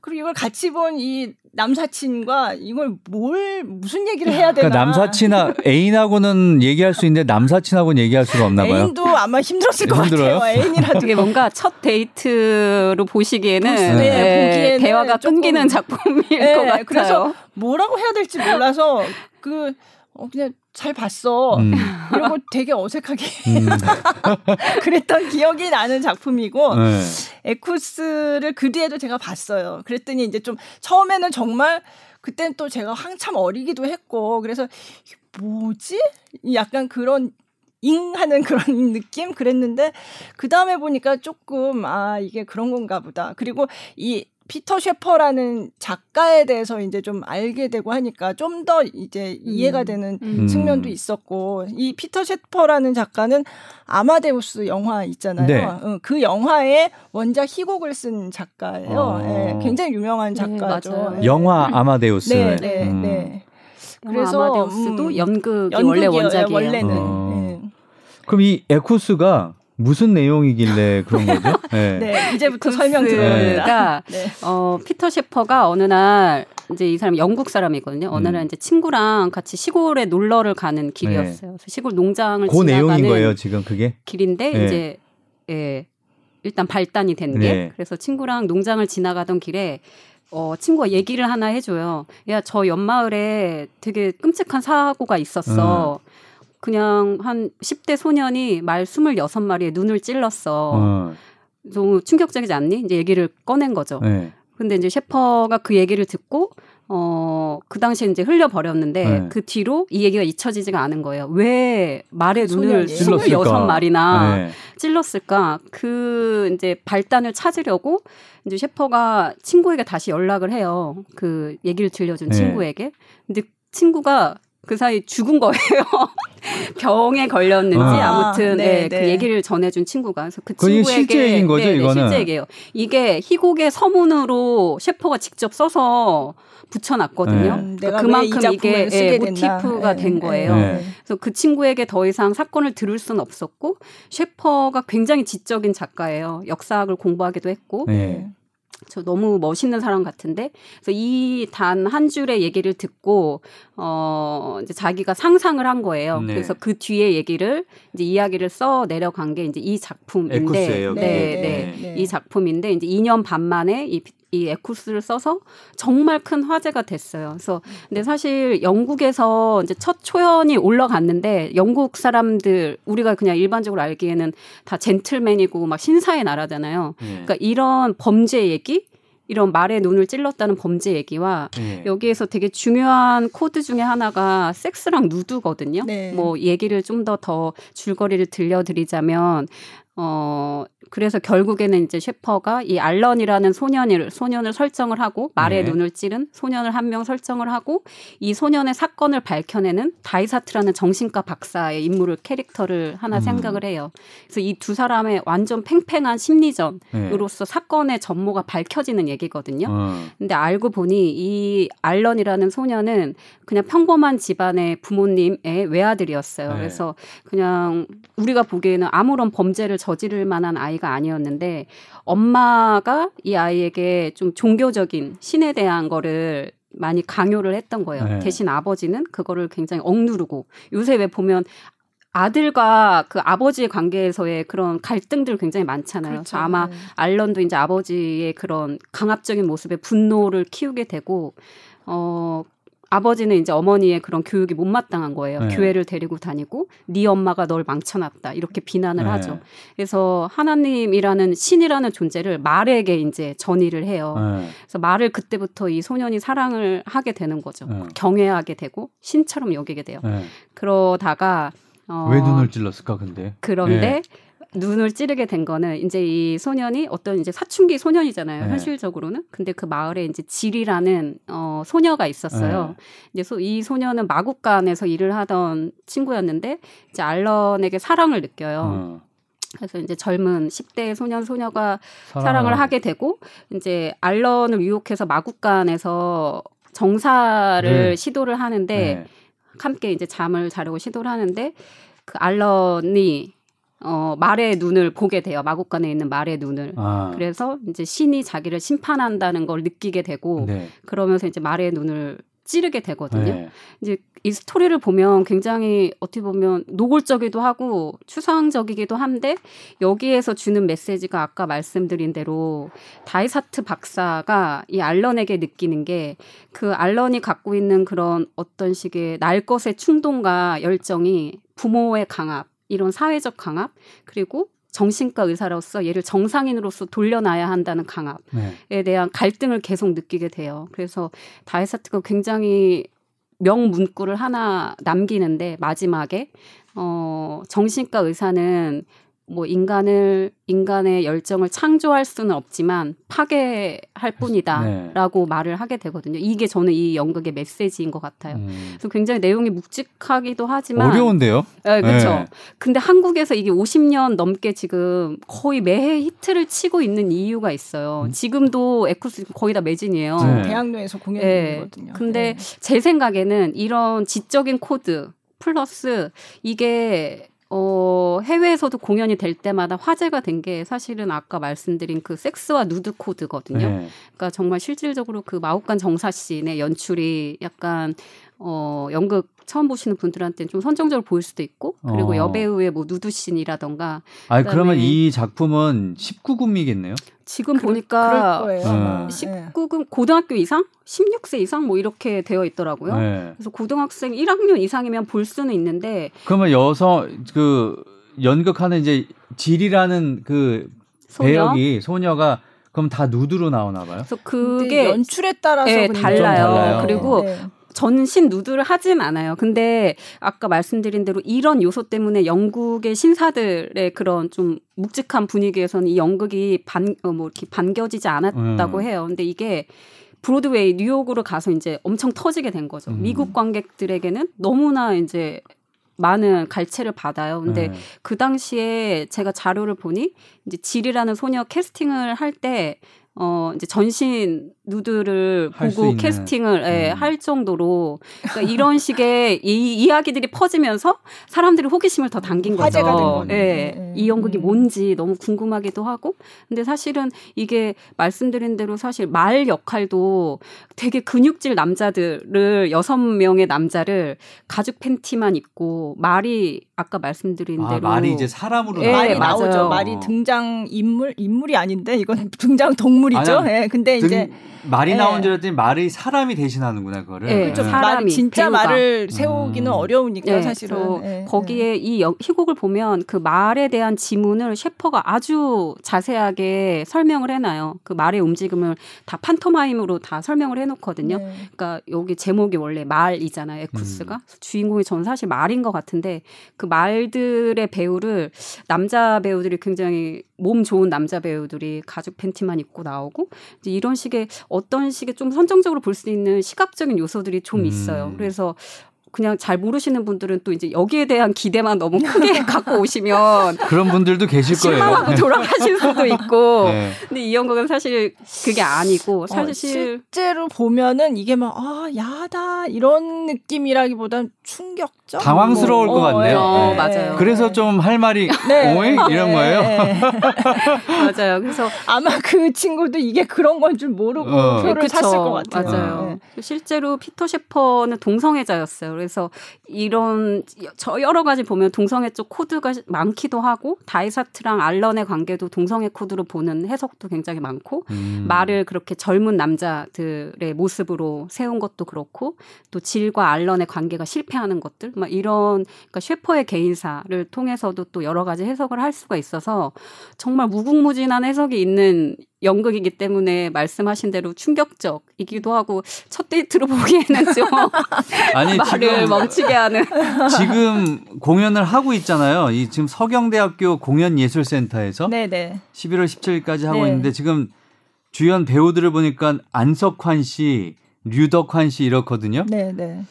그리고 이걸 같이 본 이 남사친과 이걸 뭘 무슨 얘기를 해야 되나 그러니까 남사친하 애인하고는 얘기할 수 있는데 남사친하고는 얘기할 수가 없나 봐요. 애인도 아마 힘들었을 것 힘들어요? 같아요 애인이라도 되게 뭔가 첫 데이트로 보시기에는 네, 네, 대화가 끊기는 작품일 네, 것 같아요. 그래서 뭐라고 해야 될지 몰라서 그 어, 그냥 잘 봤어 음. 이러고 되게 어색하게 음. 그랬던 기억이 나는 작품이고 네. 에쿠스를 그 뒤에도 제가 봤어요. 그랬더니 이제 좀 처음에는 정말 그땐 또 제가 한참 어리기도 했고 그래서 뭐지? 약간 그런 잉 하는 그런 느낌 그랬는데 그 다음에 보니까 조금 아 이게 그런 건가 보다. 그리고 이 피터 셰퍼라는 작가에 대해서 이제 좀 알게 되고 하니까 좀 더 이제 이해가 음. 되는 음. 측면도 있었고 이 피터 셰퍼라는 작가는 아마데우스 영화 있잖아요. 네. 어, 그 영화의 원작 희곡을 쓴 작가예요. 어. 예, 굉장히 유명한 네, 작가죠. 예. 영화 아마데우스. 네, 네, 음. 네. 그래서 아마데우스도 음, 연극이 연극이에요, 원래 원작이에요. 원래는. 어. 예. 그럼 이 에쿠스가 무슨 내용이길래 그런 거죠? 네. 네, 이제부터 에쿠스가- 설명 들어갑니다. 네. 어, 피터 셰퍼가 어느 날 이제 이 사람 영국 사람이거든요. 어느 음. 날 이제 친구랑 같이 시골에 놀러를 가는 길이었어요. 그래서 시골 농장을 그 지나가는 내용인 거예요, 지금 그게? 길인데 네. 이제 예, 일단 발단이 된게 네. 그래서 친구랑 농장을 지나가던 길에 어, 친구가 얘기를 하나 해줘요. 야, 저 옆마을에 되게 끔찍한 사고가 있었어. 음. 그냥 한 10대 소년이 말 26마리에 눈을 찔렀어. 어. 너무 충격적이지 않니? 이제 얘기를 꺼낸 거죠. 네. 근데 이제 셰퍼가 그 얘기를 듣고 어, 그 당시에 이제 흘려버렸는데 네. 그 뒤로 이 얘기가 잊혀지지가 않은 거예요. 왜 말의 눈을 소년이. 26마리나 네. 찔렀을까? 그 이제 발단을 찾으려고 이제 셰퍼가 친구에게 다시 연락을 해요. 그 얘기를 들려준 네. 친구에게. 근데 친구가 그 사이 죽은 거예요. 병에 걸렸는지 아. 아무튼 네, 네, 네. 그 얘기를 전해준 친구가 그래서 그 친구에게 실제 얘기인 거죠, 네, 네, 이거는? 실제 얘기예요. 이게 희곡의 서문으로 셰퍼가 직접 써서 붙여놨거든요. 음, 그러니까 그만큼 이 이게 예. 모티프가 네, 된 거예요. 네. 그래서 그 친구에게 더 이상 사건을 들을 수는 없었고 셰퍼가 굉장히 지적인 작가예요. 역사학을 공부하기도 했고 네. 저 너무 멋있는 사람 같은데 그래서 이 단 한 줄의 얘기를 듣고 어 이제 자기가 상상을 한 거예요. 네. 그래서 그 뒤에 얘기를 이제 이야기를 써 내려간 게 이제 이 작품인데 에쿠스예요, 네, 그게. 네. 네. 이 작품인데 이제 2년 반 만에 이, 이 에쿠스를 써서 정말 큰 화제가 됐어요. 그래서 근데 사실 영국에서 이제 첫 초연이 올라갔는데 영국 사람들 우리가 그냥 일반적으로 알기에는 다 젠틀맨이고 막 신사의 나라잖아요. 네. 그러니까 이런 범죄 얘기 이런 말에 눈을 찔렀다는 범죄 얘기와 예. 여기에서 되게 중요한 코드 중에 하나가 섹스랑 누드거든요. 네. 뭐 얘기를 좀 더더 줄거리를 들려드리자면 어 그래서 결국에는 이제 셰퍼가 이 알런이라는 소년을 소년을 설정을 하고 말에 네. 눈을 찌른 소년을 한 명 설정을 하고 이 소년의 사건을 밝혀내는 다이사트라는 정신과 박사의 인물을 캐릭터를 하나 음. 생각을 해요. 그래서 이 두 사람의 완전 팽팽한 심리전으로서 네. 사건의 전모가 밝혀지는 얘기거든요. 어. 근데 알고 보니 이 알런이라는 소녀는 그냥 평범한 집안의 부모님의 외아들이었어요. 네. 그래서 그냥 우리가 보기에는 아무런 범죄를 저지를 만한 아이가 아니었는데 엄마가 이 아이에게 좀 종교적인 신에 대한 거를 많이 강요를 했던 거예요. 네. 대신 아버지는 그거를 굉장히 억누르고 요새 왜 보면 아들과 그 아버지의 관계에서의 그런 갈등들 굉장히 많잖아요. 그래서 아마 네. 알런도 이제 아버지의 그런 강압적인 모습에 분노를 키우게 되고 어 아버지는 이제 어머니의 그런 교육이 못마땅한 거예요. 네. 교회를 데리고 다니고 네 엄마가 널 망쳐놨다 이렇게 비난을 네. 하죠. 그래서 하나님이라는 신이라는 존재를 말에게 이제 전의를 해요. 예. 그래서 말을 그때부터 이 소년이 사랑을 하게 되는 거죠. 네. 경외하게 되고 신처럼 여기게 돼요. 예. 그러다가 어, 왜 눈을 찔렀을까 근데? 그런데 눈을 찌르게 된 거는 이제 이 소년이 어떤 이제 사춘기 소년이잖아요. 네. 현실적으로는. 근데 그 마을에 이제 질이라는 어 소녀가 있었어요. 이제 소, 이 소녀는 마국간에서 일을 하던 친구였는데 이제 알런에게 사랑을 느껴요. 어. 그래서 이제 젊은 10대 소년 소녀가 사랑을 사랑을 하게 되고 이제 알런을 유혹해서 마국간에서 정사를 네. 시도를 하는데 네. 함께 이제 잠을 자려고 시도를 하는데 그 알런이 어 말의 눈을 보게 돼요. 마국간에 있는 말의 눈을. 아. 그래서 이제 신이 자기를 심판한다는 걸 느끼게 되고 네. 그러면서 이제 말의 눈을 찌르게 되거든요. 네. 이제 이 스토리를 보면 굉장히 어떻게 보면 노골적이기도 하고 추상적이기도 한데 여기에서 주는 메시지가 아까 말씀드린 대로 다이사트 박사가 이 알런에게 느끼는 게 그 알런이 갖고 있는 그런 어떤 식의 날 것의 충동과 열정이 부모의 강압, 이런 사회적 강압, 그리고 정신과 의사로서 얘를 정상인으로서 돌려놔야 한다는 강압, 네. 에 대한 갈등을 계속 느끼게 돼요. 그래서 다이사트가 굉장히 명문구를 하나 남기는데 마지막에 어 정신과 의사는 뭐 인간을 인간의 열정을 창조할 수는 없지만 파괴할 뿐이다라고 말을 하게 되거든요. 이게 저는 이 연극의 메시지인 것 같아요. 음. 그래서 굉장히 내용이 묵직하기도 하지만 어려운데요? 네, 그렇죠. 네. 근데 한국에서 이게 50년 넘게 지금 거의 매해 히트를 치고 있는 이유가 있어요. 지금도 에쿠스 거의 다 매진이에요. 네. 대학로에서 예. 공연이거든요. 근데 제 생각에는 이런 지적인 코드 플러스 이게 어, 해외에서도 공연이 될 때마다 화제가 된 게 사실은 아까 말씀드린 그 섹스와 누드 코드거든요. 네. 그러니까 정말 실질적으로 그 마옥간 정사씬의 연출이 약간 어 연극 처음 보시는 분들한테는 좀 선정적으로 보일 수도 있고 그리고 어. 여배우의 뭐 누드씬이라던가 아니 그다음에- 그러면 이 작품은 19금이겠네요? 지금 그럴 보니까. 음. 아마. 예. 19금 고등학교 이상, 16세 이상 뭐 이렇게 되어 있더라고요. 네. 그래서 고등학생 1학년 이상이면 볼 수는 있는데 그러면 여성 그 연극하는 이제 질이라는 그 소녀 배역이 소녀가 그럼 다 누드로 나오나 봐요? 그래서 그게 연출에 따라서 예, 그냥 달라요. 좀 달라요. 그리고 네. 전신 누드를 하진 않아요. 근데 아까 말씀드린 대로 이런 요소 때문에 영국의 신사들의 그런 좀 묵직한 분위기에서는 이 연극이 반, 어, 뭐 이렇게 반겨지지 않았다고 음. 해요. 근데 이게 브로드웨이 뉴욕으로 가서 이제 엄청 터지게 된 거죠. 음. 미국 관객들에게는 너무나 이제 많은 갈채를 받아요. 근데 네. 그 당시에 제가 자료를 보니 이제 질이라는 소녀 캐스팅을 할 때 어 이제 전신 누드를 보고. 캐스팅을 예, 음. 할 정도로 그러니까 이런 식의 이 이야기들이 퍼지면서 사람들이 호기심을 더 당긴 거죠. 화제가 된 거네. 예. 음. 이 연극이 음. 뭔지 너무 궁금하기도 하고 근데 사실은 이게 말씀드린 대로 사실 말 역할도 되게 근육질 남자들을 여섯 명의 남자를 가죽 팬티만 입고 말이 아까 말씀드린 아, 대로 말이 이제 사람으로 예, 말이 나와요. 맞아요. 나오죠. 말이 등장 인물 인물이 아닌데 이건 등장 동물 동물이죠. 아니, 예. 근데 등- 이제 말이 예. 나온 줄 알았더니 말이 사람이 대신하는구나 그거를. 예, 그렇죠. 예. 사람- 사람이, 말 진짜 배우가. 말을 세우기는 음. 어려우니까 네, 사실은 그래서 예, 거기에 이 영- 희곡을 보면 그 말에 대한 지문을 셰퍼가 아주 자세하게 설명을 해놔요. 그 말의 움직임을 다 판토마임으로 다 설명을 해놓거든요. 네. 그러니까 여기 제목이 원래 말이잖아요. 에쿠스가 주인공이 전 사실 말인 것 같은데 그 말들의 배우를 남자 배우들이 굉장히 몸 좋은 남자 배우들이 가죽 팬티만 입고 나오고 이제 이런 식의 어떤 식의 좀 선정적으로 볼 수 있는 시각적인 요소들이 좀 음. 있어요. 그래서 그냥 잘 모르시는 분들은 또 이제 여기에 대한 기대만 너무 크게 갖고 오시면 그런 분들도 계실 거예요. 실망하고 돌아가실 수도 있고. 네. 근데 이 연극은 사실 그게 아니고 어, 사실 실제로 보면은 이게 막 아 야다 이런 느낌이라기보단 충격 적 당황스러울 뭐, 것 같네요. 어, 네. 맞아요. 그래서 좀 할 말이 네. 오잉 이런 네, 거예요. 네. 맞아요. 그래서 아마 그 친구도 이게 그런 건 줄 모르고 어. 표를 그쵸. 샀을 것 같아요. 맞아요. 실제로 피터 셰퍼는 동성애자였어요. 그래서 이런 저 여러 가지 보면 동성애 쪽 코드가 많기도 하고 다이사트랑 알런의 관계도 동성애 코드로 보는 해석도 굉장히 많고 음. 말을 그렇게 젊은 남자들의 모습으로 세운 것도 그렇고 또 질과 알런의 관계가 실패하는 것들 막 이런 그러니까 셰퍼의 개인사를 통해서도 또 여러 가지 해석을 할 수가 있어서 정말 무궁무진한 해석이 있는 연극이기 때문에 말씀하신 대로 충격적이기도 하고 첫 데이트로 보기에는 좀 아니 말을 지금 멈추게 하는 지금 공연을 하고 있잖아요. 이 지금 서경대학교 공연예술센터에서 네네. 11월 17일까지 하고 네. 있는데 지금 주연 배우들을 보니까 안석환 씨, 류덕환 씨 이렇거든요. 네네.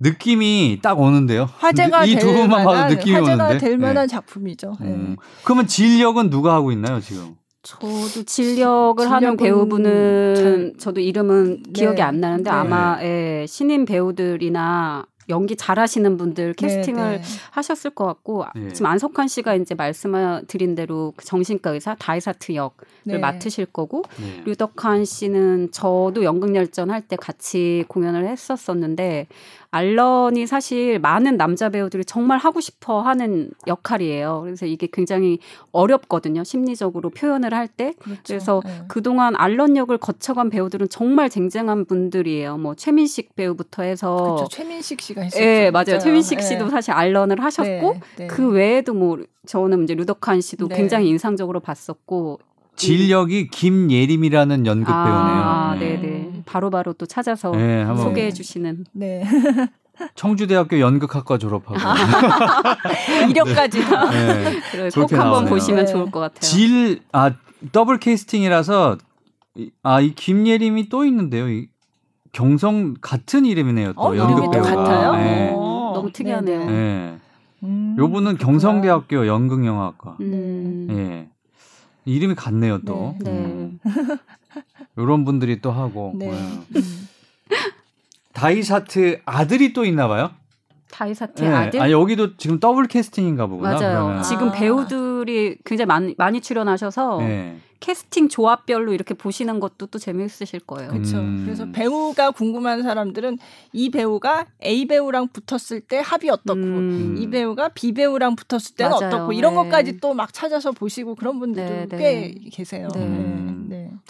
느낌이 딱 오는데요. 화제가 이될두 분만 봐도 만한 느낌이 화제가 오는데. 될 만한 네. 작품이죠. 네. 음. 그러면 진력은 누가 하고 있나요 지금? 저도 진력을 하는 배우분은 잘- 저도 이름은 네. 기억이 안 나는데 네. 아마 예, 신인 배우들이나 연기 잘하시는 분들 캐스팅을 네, 네. 하셨을 것 같고 네. 지금 안석환 씨가 이제 말씀드린 대로 그 정신과 의사 다이사트 역을 네. 맡으실 거고 네. 류덕환 씨는 저도 연극열전 할 때 같이 공연을 했었었는데 알런이 사실 많은 남자 배우들이 정말 하고 싶어 하는 역할이에요. 그래서 이게 굉장히 어렵거든요. 심리적으로 표현을 할 때. 그렇죠. 그래서 네. 그동안 알런 역을 거쳐간 배우들은 정말 쟁쟁한 분들이에요. 뭐 최민식 배우부터 해서 그렇죠. 최민식 씨가 했었죠. 예, 맞아요. 최민식 네. 씨도 사실 알런을 하셨고 네, 네. 그 외에도 뭐 저는 이제 루덕한 씨도 네. 굉장히 인상적으로 봤었고 진력이 김예림이라는 연극 아, 배우네요. 네, 네. 바로바로 또 찾아서 네, 한번 소개해 주시는 네. 청주대학교 연극학과 졸업하고 이력까지. 네. 그걸 꼭 한번 나오네요. 보시면 네. 좋을 것 같아요. 질, 아, 더블 캐스팅이라서, 이- 아, 이 김예림이 또 있는데요. 이 경성 같은 이름이네요. 또 어, 연극 배우가. 같아요? 네. 어, 너무 특이하네요. 네네. 네. 음, 요분은. 경성대학교 연극영화과. 음. 예. 이름이 같네요, 또. 네. 음. 요런 분들이 또 하고. 네. 예. 음. 다이사트 아들이 또 있나 봐요? 다이사트 예. 아들 아, 여기도 지금 더블 캐스팅인가 보구나. 맞아요. 그러면. 지금 아. 배우들이 굉장히 많이, 많이 출연하셔서 네. 캐스팅 조합별로 이렇게 보시는 것도 또 재미있으실 거예요. 그렇죠. 음. 그래서 배우가 궁금한 사람들은 이 배우가 A 배우랑 붙었을 때 합이 어떻고 음. 이 배우가 B 배우랑 붙었을 때는 맞아요. 어떻고 이런 네. 것까지 또 막 찾아서 보시고 그런 분들도 네, 꽤 네. 계세요. 네. 음.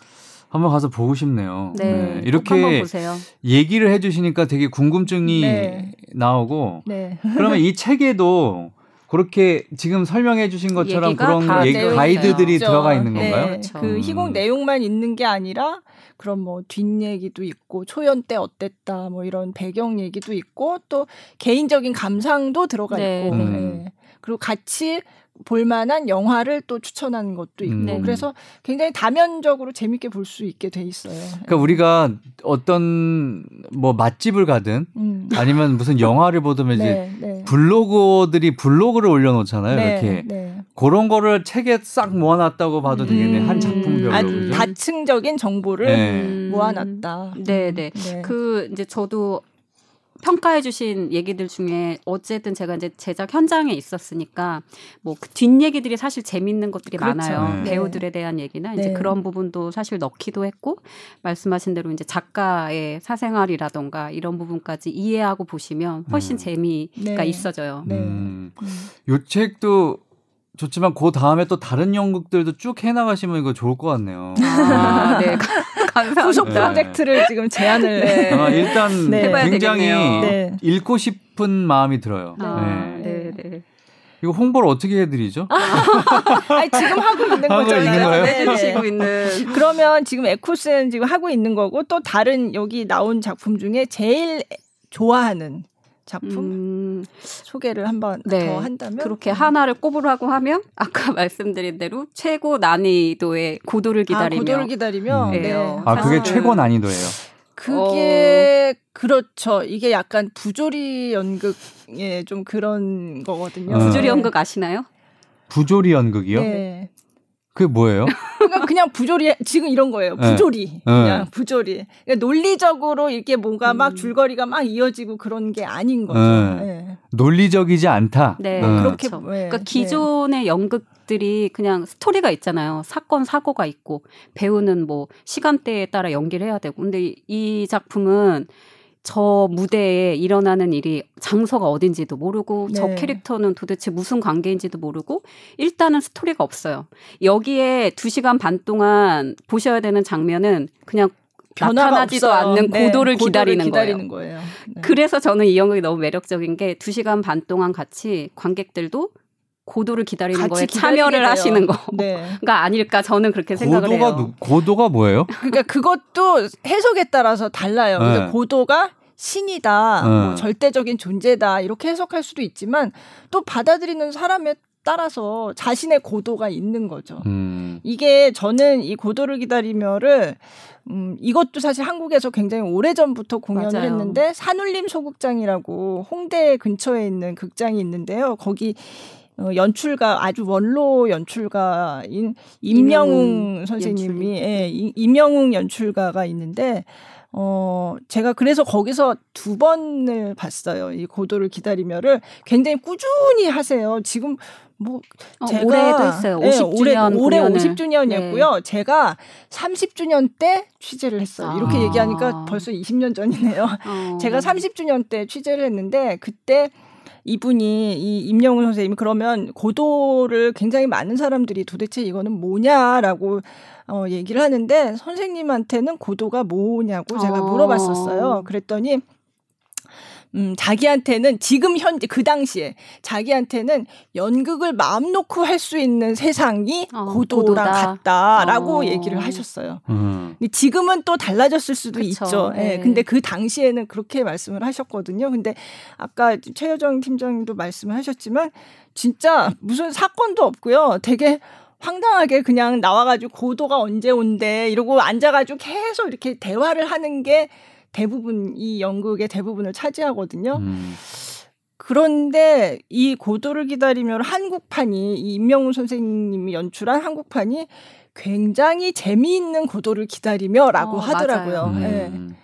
네. 한번 가서 보고 싶네요. 네, 네. 이렇게. 얘기를 해주시니까 되게 궁금증이 네. 나오고 네. 그러면 이 책에도 그렇게 지금 설명해 주신 것처럼 얘기가 그런 다 얘기, 가이드들이 있어요. 들어가 있는 네. 건가요? 그렇죠. 그 음. 희곡 내용만 있는 게 아니라 그런 뭐 뒷얘기도 있고 초연 때 어땠다 뭐 이런 배경 얘기도 있고 또 개인적인 감상도 들어가 네, 있고 네. 네. 그리고 같이 볼만한 영화를 또 추천하는 것도 있고 음. 그래서 굉장히 다면적으로 재밌게 볼 수 있게 돼 있어요. 그러니까 우리가 어떤 뭐 맛집을 가든 음. 아니면 무슨 영화를 보든 이제 네, 네. 블로거들이 블로그를 올려놓잖아요. 네, 이렇게 네. 그런 거를 책에 싹 모아놨다고 봐도 되겠네. 음. 한 작품별로. 아, 그죠? 다층적인 정보를 네. 음. 모아놨다. 네, 네. 네. 그 이제 저도 평가해 주신 얘기들 중에 어쨌든 제가 이제 제작 현장에 있었으니까 뭐 그 뒷얘기들이 사실 재밌는 것들이 그렇죠. 많아요. 네. 배우들에 대한 얘기나 이제 네. 그런 부분도 사실 넣기도 했고 말씀하신 대로 이제 작가의 사생활이라던가 이런 부분까지 이해하고 보시면 훨씬 음. 재미가 네. 있어져요. 네. 음, 음. 요 책도 좋지만 그 다음에 또 다른 연극들도 쭉 해나가시면 이거 좋을 것 같네요. 아, 네. 감사합니다. 후속 네. 프로젝트를 지금 제안을 네. 아, 일단 네. 굉장히. 네. 읽고 싶은 마음이 들어요. 아, 네. 네, 네. 이거 홍보를 어떻게 해드리죠? 아니, 지금 하고 있는 하고 거잖아요. 있는 거예요? 네, 네. 해주시고 있는. 그러면 지금 에쿠스는 지금 하고 있는 거고 또 다른 여기 나온 작품 중에 제일 좋아하는 작품 음, 소개를 한번 네. 더 한다면 그렇게 하나를 꼽으라고 하면 아까 말씀드린 대로 최고 난이도의 고도를 기다리며 아, 고도를 기다리며 음. 네. 예요. 아, 그게 사실은- 최고 난이도예요. 그게 그렇죠. 이게 약간 부조리 연극의 좀 그런 거거든요. 어. 부조리 연극 아시나요? 부조리 연극이요? 네. 그게 뭐예요? 그러니까 그냥 부조리 지금 이런 거예요. 네. 부조리 그냥 부조리. 그러니까 논리적으로 이렇게 뭔가 막 음. 줄거리가 막 이어지고 그런 게 아닌 거죠. 네. 네. 논리적이지 않다. 네, 어. 그렇게 그렇죠. 네. 그러니까 기존의 연극들이 그냥 스토리가 있잖아요. 사건 사고가 있고 배우는 뭐 시간대에 따라 연기를 해야 되고. 근데 이- 이 작품은 저 무대에 일어나는 일이 장소가 어딘지도 모르고 저 네. 캐릭터는 도대체 무슨 관계인지도 모르고 일단은 스토리가 없어요. 여기에 두 시간 반 동안 보셔야 되는 장면은 그냥 변화가 나타나지도 없어요. 않는 네, 고도를 기다리는 기다리는 거예요. 네. 그래서 저는 이 연극이 너무 매력적인 게두 시간 반 동안 같이 관객들도 고도를 기다리는 거에 참여를 돼요. 하시는 네. 거가 아닐까 저는 그렇게 생각을 고도가 해요. 누- 고도가 뭐예요? 그러니까 그것도 해석에 따라서 달라요. 그래서 네. 고도가 신이다, 네. 뭐 절대적인 존재다 이렇게 해석할 수도 있지만 또 받아들이는 사람에 따라서 자신의 고도가 있는 거죠. 음. 이게 저는 이 고도를 기다리며를 음, 이것도 사실 한국에서 굉장히 오래 전부터 공연을 맞아요. 했는데 산울림 소극장이라고 홍대 근처에 있는 극장이 있는데요. 거기 어, 연출가 아주 원로 연출가인 임영웅 선생님이. 예, 이- 임영웅 연출가가 있는데 어 제가 그래서 거기서 두 번을 봤어요. 이 고도를 기다리며를 굉장히 꾸준히 하세요. 지금 뭐 어, 제가 올해도 했어요. 네, 50주년 올해, 올해 공연을. 50주년이었고요. 제가 30주년 때 취재를 했어요. 이렇게 아. 얘기하니까 벌써 20년 전이네요. 어. 제가 30주년 때 취재를 했는데 그때 이분이 이 임영훈 선생님이 그러면 고도를 굉장히 많은 사람들이 도대체 이거는 뭐냐라고 어 얘기를 하는데 선생님한테는 고도가 뭐냐고 제가 어. 물어봤었어요. 그랬더니 음, 자기한테는 지금 현재 그 당시에 자기한테는 연극을 마음 놓고 할 수 있는 세상이 어, 고도랑 고도다. 같다라고 어. 얘기를 하셨어요. 음. 근데 지금은 또 달라졌을 수도 그쵸. 있죠. 예. 네. 근데 그 당시에는 그렇게 말씀을 하셨거든요. 근데 아까 최여정 팀장님도 말씀을 하셨지만 진짜 무슨 사건도 없고요. 되게 황당하게 그냥 나와가지고 고도가 언제 온대 이러고 앉아가지고 계속 이렇게 대화를 하는 게 대부분 이 연극의 대부분을 차지하거든요. 음. 그런데 이 고도를 기다리며 한국판이 이 임명훈 선생님이 연출한 한국판이 굉장히 재미있는 고도를 기다리며라고 어, 하더라고요. 예. 음.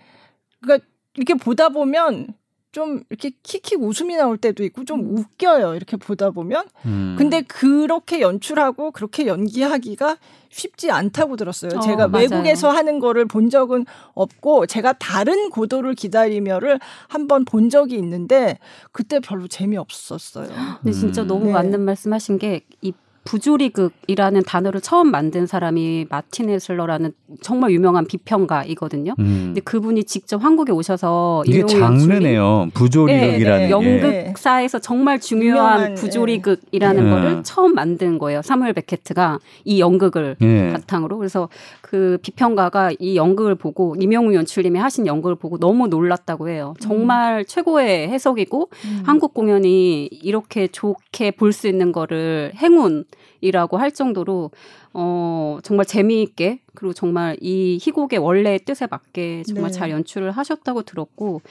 그러니까 이렇게 보다 보면 좀 이렇게 킥킥 웃음이 나올 때도 있고 좀 웃겨요. 이렇게 보다 보면. 음. 근데 그렇게 연출하고 그렇게 연기하기가 쉽지 않다고 들었어요. 어, 제가 맞아요. 외국에서 하는 거를 본 적은 없고 제가 다른 고도를 기다리며를 한번 본 적이 있는데 그때 별로 재미없었어요. 근데 진짜 음. 너무 네. 맞는 말씀하신 게 이 부조리극이라는 단어를 처음 만든 사람이 마틴 헤슬러라는 정말 유명한 비평가이거든요. 음. 근데 그분이 직접 한국에 오셔서 이게 장르네요. 부조리극이라는 네, 게. 연극사에서 정말 중요한 유명한, 부조리극이라는 예. 거를 처음 만든 거예요. 사무엘 베케트가 이 연극을 예. 바탕으로 그래서 그 비평가가 이 연극을 보고 이명우 연출님이 하신 연극을 보고 너무 놀랐다고 해요. 정말 최고의 해석이고 음. 한국 공연이 이렇게 좋게 볼 수 있는 거를 행운 이라고 할 정도로 어 정말 재미있게 그리고 정말 이 희곡의 원래의 뜻에 맞게 정말 네. 잘 연출을 하셨다고 들었고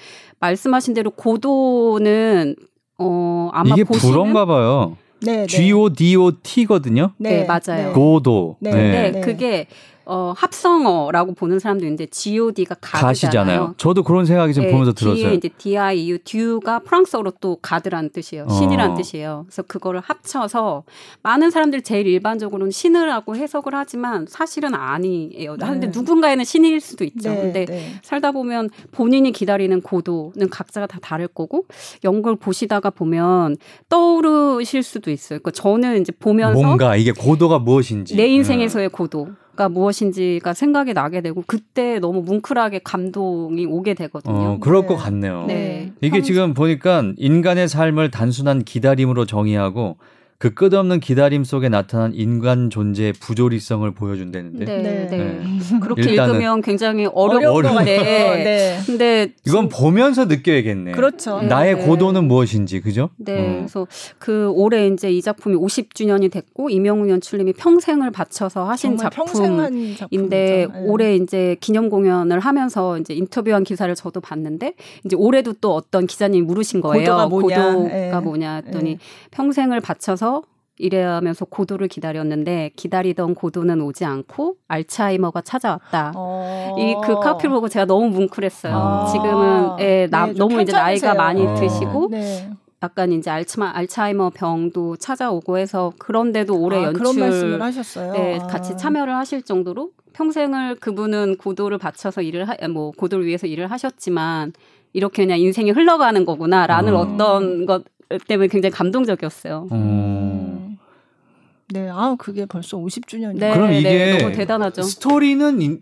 말씀하신 대로 고도는 어 아마 이게 보시는 불어인가 봐요. 네, 네. G O D O T거든요. 네, 맞아요. 고도. 네, 네, 네. 그게 어, 합성어라고 보는 사람도 있는데 G.O.D가 가드잖아요. 가시잖아요. 저도 그런 생각이 좀 네, 보면서 뒤에 들었어요. 이제 D.I.U. 듀가 프랑스어로 또 가드라는 뜻이에요. 신이라는 어. 뜻이에요. 그래서 그거를 합쳐서 많은 사람들이 제일 일반적으로는 신이라고 해석을 하지만 사실은 아니에요. 네. 근데 누군가에는 신일 수도 있죠. 네, 근데 네. 살다 보면 본인이 기다리는 고도는 각자가 다 다를 거고 연극을 보시다가 보면 떠오르실 수도 있어요. 그러니까 저는 이제 보면서 뭔가 이게 고도가 무엇인지. 내 인생에서의 고도 가 무엇인지가 생각이 나게 되고 그때 너무 뭉클하게 감동이 오게 되거든요. 어, 그럴 네. 것 같네요. 네. 이게 지금 보니까 인간의 삶을 단순한 기다림으로 정의하고 그 끝없는 기다림 속에 나타난 인간 존재의 부조리성을 보여준다는데 네, 네. 네. 네. 그렇게 읽으면 굉장히 어려운 것 어려운데 같아요. 네. 근데 이건 보면서 느껴야겠네. 그렇죠. 나의 네. 고도는 무엇인지 그죠? 네, 어. 그래서 그 올해 이제 이 작품이 50주년이 됐고 이명웅 연출님이 평생을 바쳐서 하신 정말 평생 작품. 한 작품이죠. 인데 네. 올해 이제 기념 공연을 하면서 이제 인터뷰한 기사를 저도 봤는데 이제 올해도 또 어떤 기자님이 물으신 거예요. 고도가 뭐냐. 고도가 예. 뭐냐 했더니 예. 평생을 바쳐서 이래하면서 고도를 기다렸는데 기다리던 고도는 오지 않고 알츠하이머가 찾아왔다. 어. 이그 카피를 보고 제가 너무 뭉클했어요. 아. 지금은 예, 나, 네, 좀 너무 이제 나이가. 많이 어. 드시고 네. 약간 이제 알츠마, 알츠하이머 병도 찾아오고 해서 그런데도 올해 아, 연출 그런 말씀을 하셨어요. 네, 아. 같이 참여를 하실 정도로 평생을 그분은 고도를 바쳐서 일을 하, 뭐 고도를 위해서 일을 하셨지만 이렇게 그냥 인생이 흘러가는 거구나라는 음. 어떤 것 때문에 굉장히 감동적이었어요. 음. 음. 네, 아 그게 벌써 50주년이. 네, 그럼 네, 이게 너무 대단하죠. 스토리는 인-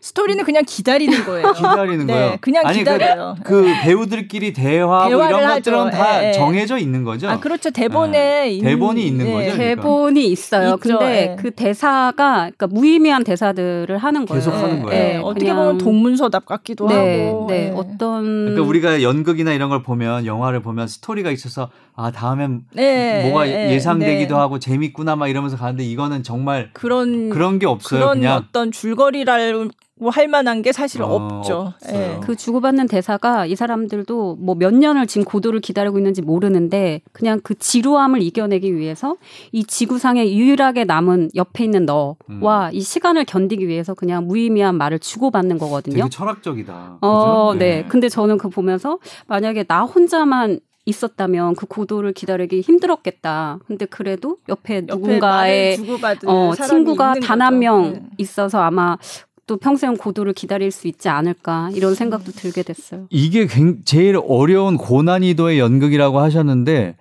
스토리는 그냥 기다리는 거예요. 기다리는 네, 거예요. 그냥 아니, 기다려요. 그, 그 배우들끼리 대화하고 이런 하죠. 것들은 다 예, 예. 정해져 있는 거죠. 아 그렇죠. 대본에 있는, 대본이 있는 네. 거죠? 그러니까. 대본이 있어요. 있죠, 근데 예. 그 대사가 그러니까 무의미한 대사들을 하는 거예요. 계속 하는 네, 거예요. 네, 어떻게 그냥- 보면 동문서답 같기도 네, 하고. 네. 네. 어떤 그러니까 우리가 연극이나 이런 걸 보면 영화를 보면 스토리가 있어서 아 다음엔 네, 뭐가 네, 예상되기도 네. 하고 재밌구나 막 이러면서 가는데 이거는 정말 그런 그런 게 없어요. 그런 그냥 어떤 줄거리라고 할 만한 게 사실 어, 없죠. 없어요. 예. 그 주고받는 대사가 이 사람들도 뭐 몇 년을 지금 고도를 기다리고 있는지 모르는데 그냥 그 지루함을 이겨내기 위해서 이 지구상에 유일하게 남은 옆에 있는 너와 이 시간을 견디기 위해서 그냥 무의미한 말을 주고받는 거거든요. 되게 철학적이다. 어, 그죠? 네. 근데 저는 그 보면서 만약에 나 혼자만 있었다면 그 고도를 기다리기 힘들었겠다. 근데 그래도 옆에 옆에 누군가의 어, 사람이 친구가 단 거죠. 한명 네. 있어서 아마 또 평생 고도를 기다릴 수 있지 않을까 이런 생각도 들게 됐어요. 이게 굉- 제일 어려운 고난이도의 연극이라고 하셨는데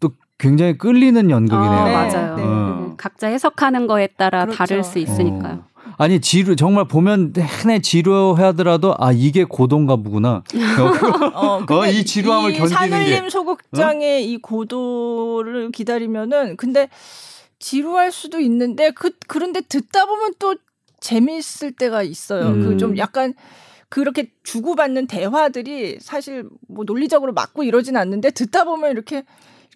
또 굉장히 끌리는 연극이네요. 아, 네, 맞아요. 네. 어. 각자 해석하는 거에 따라 그렇죠. 다를 수 있으니까요. 어. 아니 지루 정말 보면 내내 지루하더라도 아 이게 고도인가 보구나. 어, 근데 이 지루함을 이 견디는 산울림 게. 어? 소극장의 이 고도를 기다리면은 근데 지루할 수도 있는데 그 그런데 듣다 보면 또 재미있을 때가 있어요. 음. 그좀 약간 그렇게 주고받는 대화들이 사실 뭐 논리적으로 맞고 이러진 않는데 듣다 보면 이렇게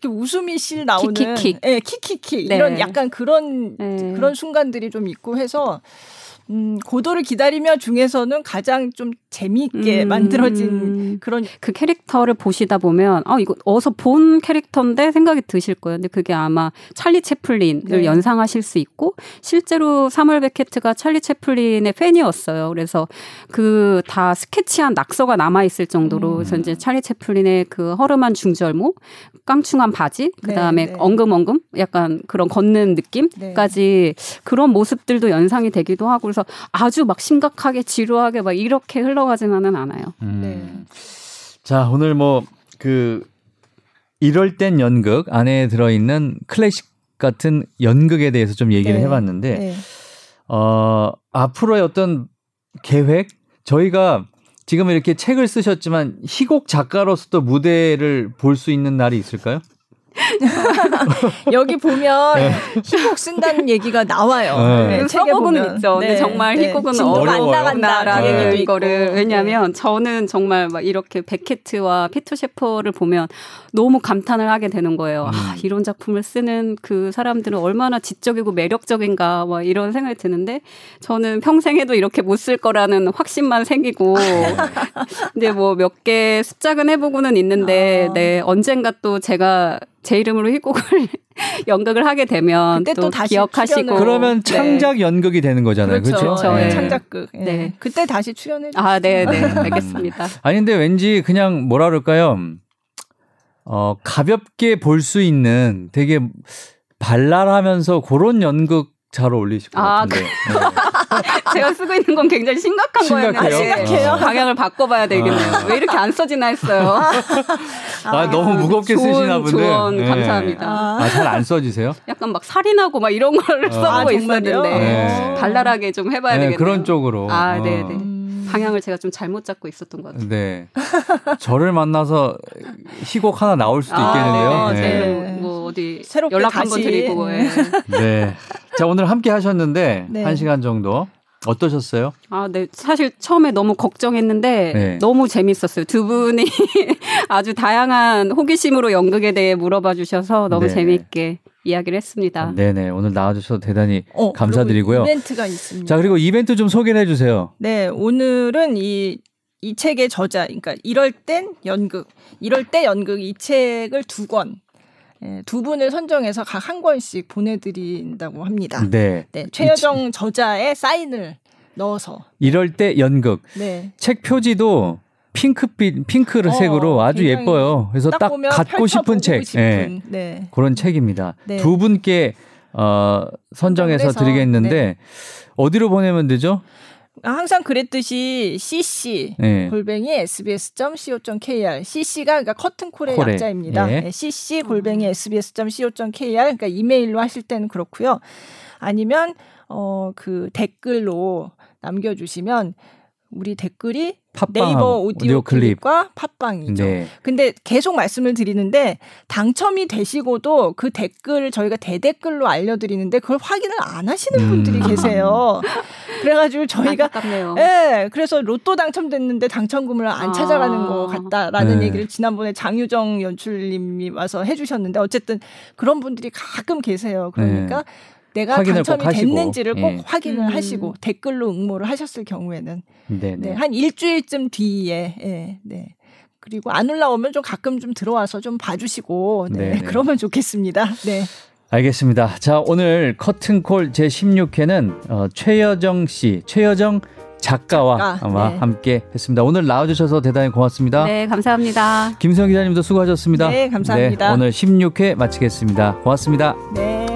이렇게 웃음이 실 나오는 킥킥킥. 예, 킥킥킥 네. 이런 약간 그런 네. 그런 순간들이 좀 있고 해서 음, 고도를 기다리며 중에서는 가장 좀 재미있게 음. 만들어진 그런 그 캐릭터를 보시다 보면 아 이거 어서 본 캐릭터인데 생각이 드실 거예요. 근데 그게 아마 찰리 채플린을 네. 연상하실 수 있고 실제로 사물 베케트가 찰리 채플린의 팬이었어요. 그래서 그 다 스케치한 낙서가 남아 있을 정도로 음. 그래서 이제 찰리 채플린의 그 허름한 중절모, 깡충한 바지, 그 다음에 네, 네. 엉금엉금 약간 그런 걷는 느낌까지 그런 모습들도 연상이 되기도 하고 그래서 아주 막 심각하게 지루하게 막 이렇게 흘러가지만은 않아요. 음. 네. 자 오늘 뭐 그 이럴 땐 연극 안에 들어 있는 클래식 같은 연극에 대해서 좀 얘기를 네. 해 봤는데 네. 어 앞으로의 어떤 계획 저희가 지금 이렇게 책을 쓰셨지만 희곡 작가로서도 무대를 볼 수 있는 날이 있을까요? 여기 보면 희곡 쓴다는 얘기가 나와요. 네. 네, 책에 보면. 있죠. 근데 네, 정말 네. 희곡은 안 어려워요. 나간다라는 네. 얘기도 있고. 이거를 왜냐하면 저는 정말 막 이렇게 베케트와 피터 셰퍼를 보면 너무 감탄을 하게 되는 거예요. 아 음. 이런 작품을 쓰는 그 사람들은 얼마나 지적이고 매력적인가 막 이런 생각이 드는데 저는 평생에도 이렇게 못 쓸 거라는 확신만 생기고 근데 뭐 몇 개 습작은 해보고는 있는데 아. 네 언젠가 또 제가 제 이름으로 희곡을 연극을 하게 되면 그때 또, 또 다시 기억하시고 출연을- 그러면 네. 창작 연극이 되는 거잖아요. 그렇죠? 그렇죠. 네. 네. 창작극. 예. 네. 그때 다시 출연해 주세요. 아, 네, 네, 알겠습니다. 아니 근데 왠지 그냥 뭐라 그럴까요? 어, 가볍게 볼 수 있는 되게 발랄하면서 그런 연극 잘 어울리실 것 아, 같은데. 네. 제가 쓰고 있는 건 굉장히 심각한 심각해요? 거였는데 아, 심각해요? 방향을 바꿔봐야 되겠네요. 아. 왜 이렇게 안 써지나 했어요. 아, 너무 무겁게 좋은 쓰시나 본데. 조언 네. 감사합니다. 아, 아, 잘안 써지세요? 약간 막 살인하고 막 이런 거를 아, 써보고 정말요? 있었는데 네. 발랄하게 좀 해봐야 네, 되겠네요. 그런 쪽으로. 아, 어. 네, 네. 음. 방향을 제가 좀 잘못 잡고 있었던 것 같아요. 네. 저를 만나서 희곡 하나 나올 수도 아, 있겠는데요. 네, 네. 네. 네. 뭐 어디 새롭게 연락 한번. 드리고. 예. 네. 자, 오늘 함께 하셨는데 네. 한 시간 정도 어떠셨어요? 아, 네. 사실 처음에 너무 걱정했는데 네. 너무 재밌었어요. 두 분이 아주 다양한 호기심으로 연극에 대해 물어봐 주셔서 너무 네. 재밌게 이야기를 했습니다. 네네. 오늘 나와주셔서 대단히 어, 감사드리고요. 이벤트가 있습니다. 자, 그리고 이벤트 좀 소개를 해주세요. 네, 오늘은 이, 이 책의 저자, 그러니까 이럴 땐 연극, 이럴 때 연극 이 책을 두 권, 예, 두 분을 선정해서 각 한 권씩 보내드린다고 합니다. 네. 네, 최여정 저자의 사인을 넣어서. 이럴 때 연극. 네. 책 표지도 핑크빛, 핑크 어, 색으로 아주 예뻐요. 그래서 딱, 보면 갖고 싶은 책. 싶은, 예. 네. 그런 책입니다. 네. 두 분께 어, 선정해서 드리겠는데 네. 어디로 보내면 되죠? 항상 그랬듯이 cc 네. 골뱅이 sbs.co.kr cc가 그러니까 커튼콜의 콜의, 약자입니다. 예. 네, cc 골뱅이 sbs.co.kr 그러니까 이메일로 하실 때는 그렇고요. 아니면 어 그 댓글로 남겨주시면 우리 댓글이 네이버 오디오 클립과 팟빵이죠. 네. 근데 계속 말씀을 드리는데 당첨이 되시고도 그 댓글 저희가 대댓글로 알려드리는데 그걸 확인을 안 하시는 음. 분들이 계세요. 그래가지고 저희가. 예, 그래서 로또 당첨됐는데 당첨금을 안 아. 찾아가는 것 같다라는 네. 얘기를 지난번에 장유정 연출님이 와서 해주셨는데 어쨌든 그런 분들이 가끔 계세요. 그러니까 내가 네. 당첨이 하시고. 됐는지를 꼭 예. 확인을 음. 하시고 댓글로 응모를 하셨을 경우에는 네. 네, 네. 한 일주일쯤 뒤에 예, 네. 그리고 안 올라오면 좀 가끔 좀 들어와서 좀 봐주시고 네, 네, 네. 그러면 좋겠습니다. 네. 알겠습니다. 자, 오늘 커튼콜 제 16회는 어, 최여정 씨, 최여정 작가와 작가, 아마 네. 함께 했습니다. 오늘 나와주셔서 대단히 고맙습니다. 네, 감사합니다. 김수영 기자님도 수고하셨습니다. 네, 감사합니다. 네, 오늘 16회 마치겠습니다. 고맙습니다. 네.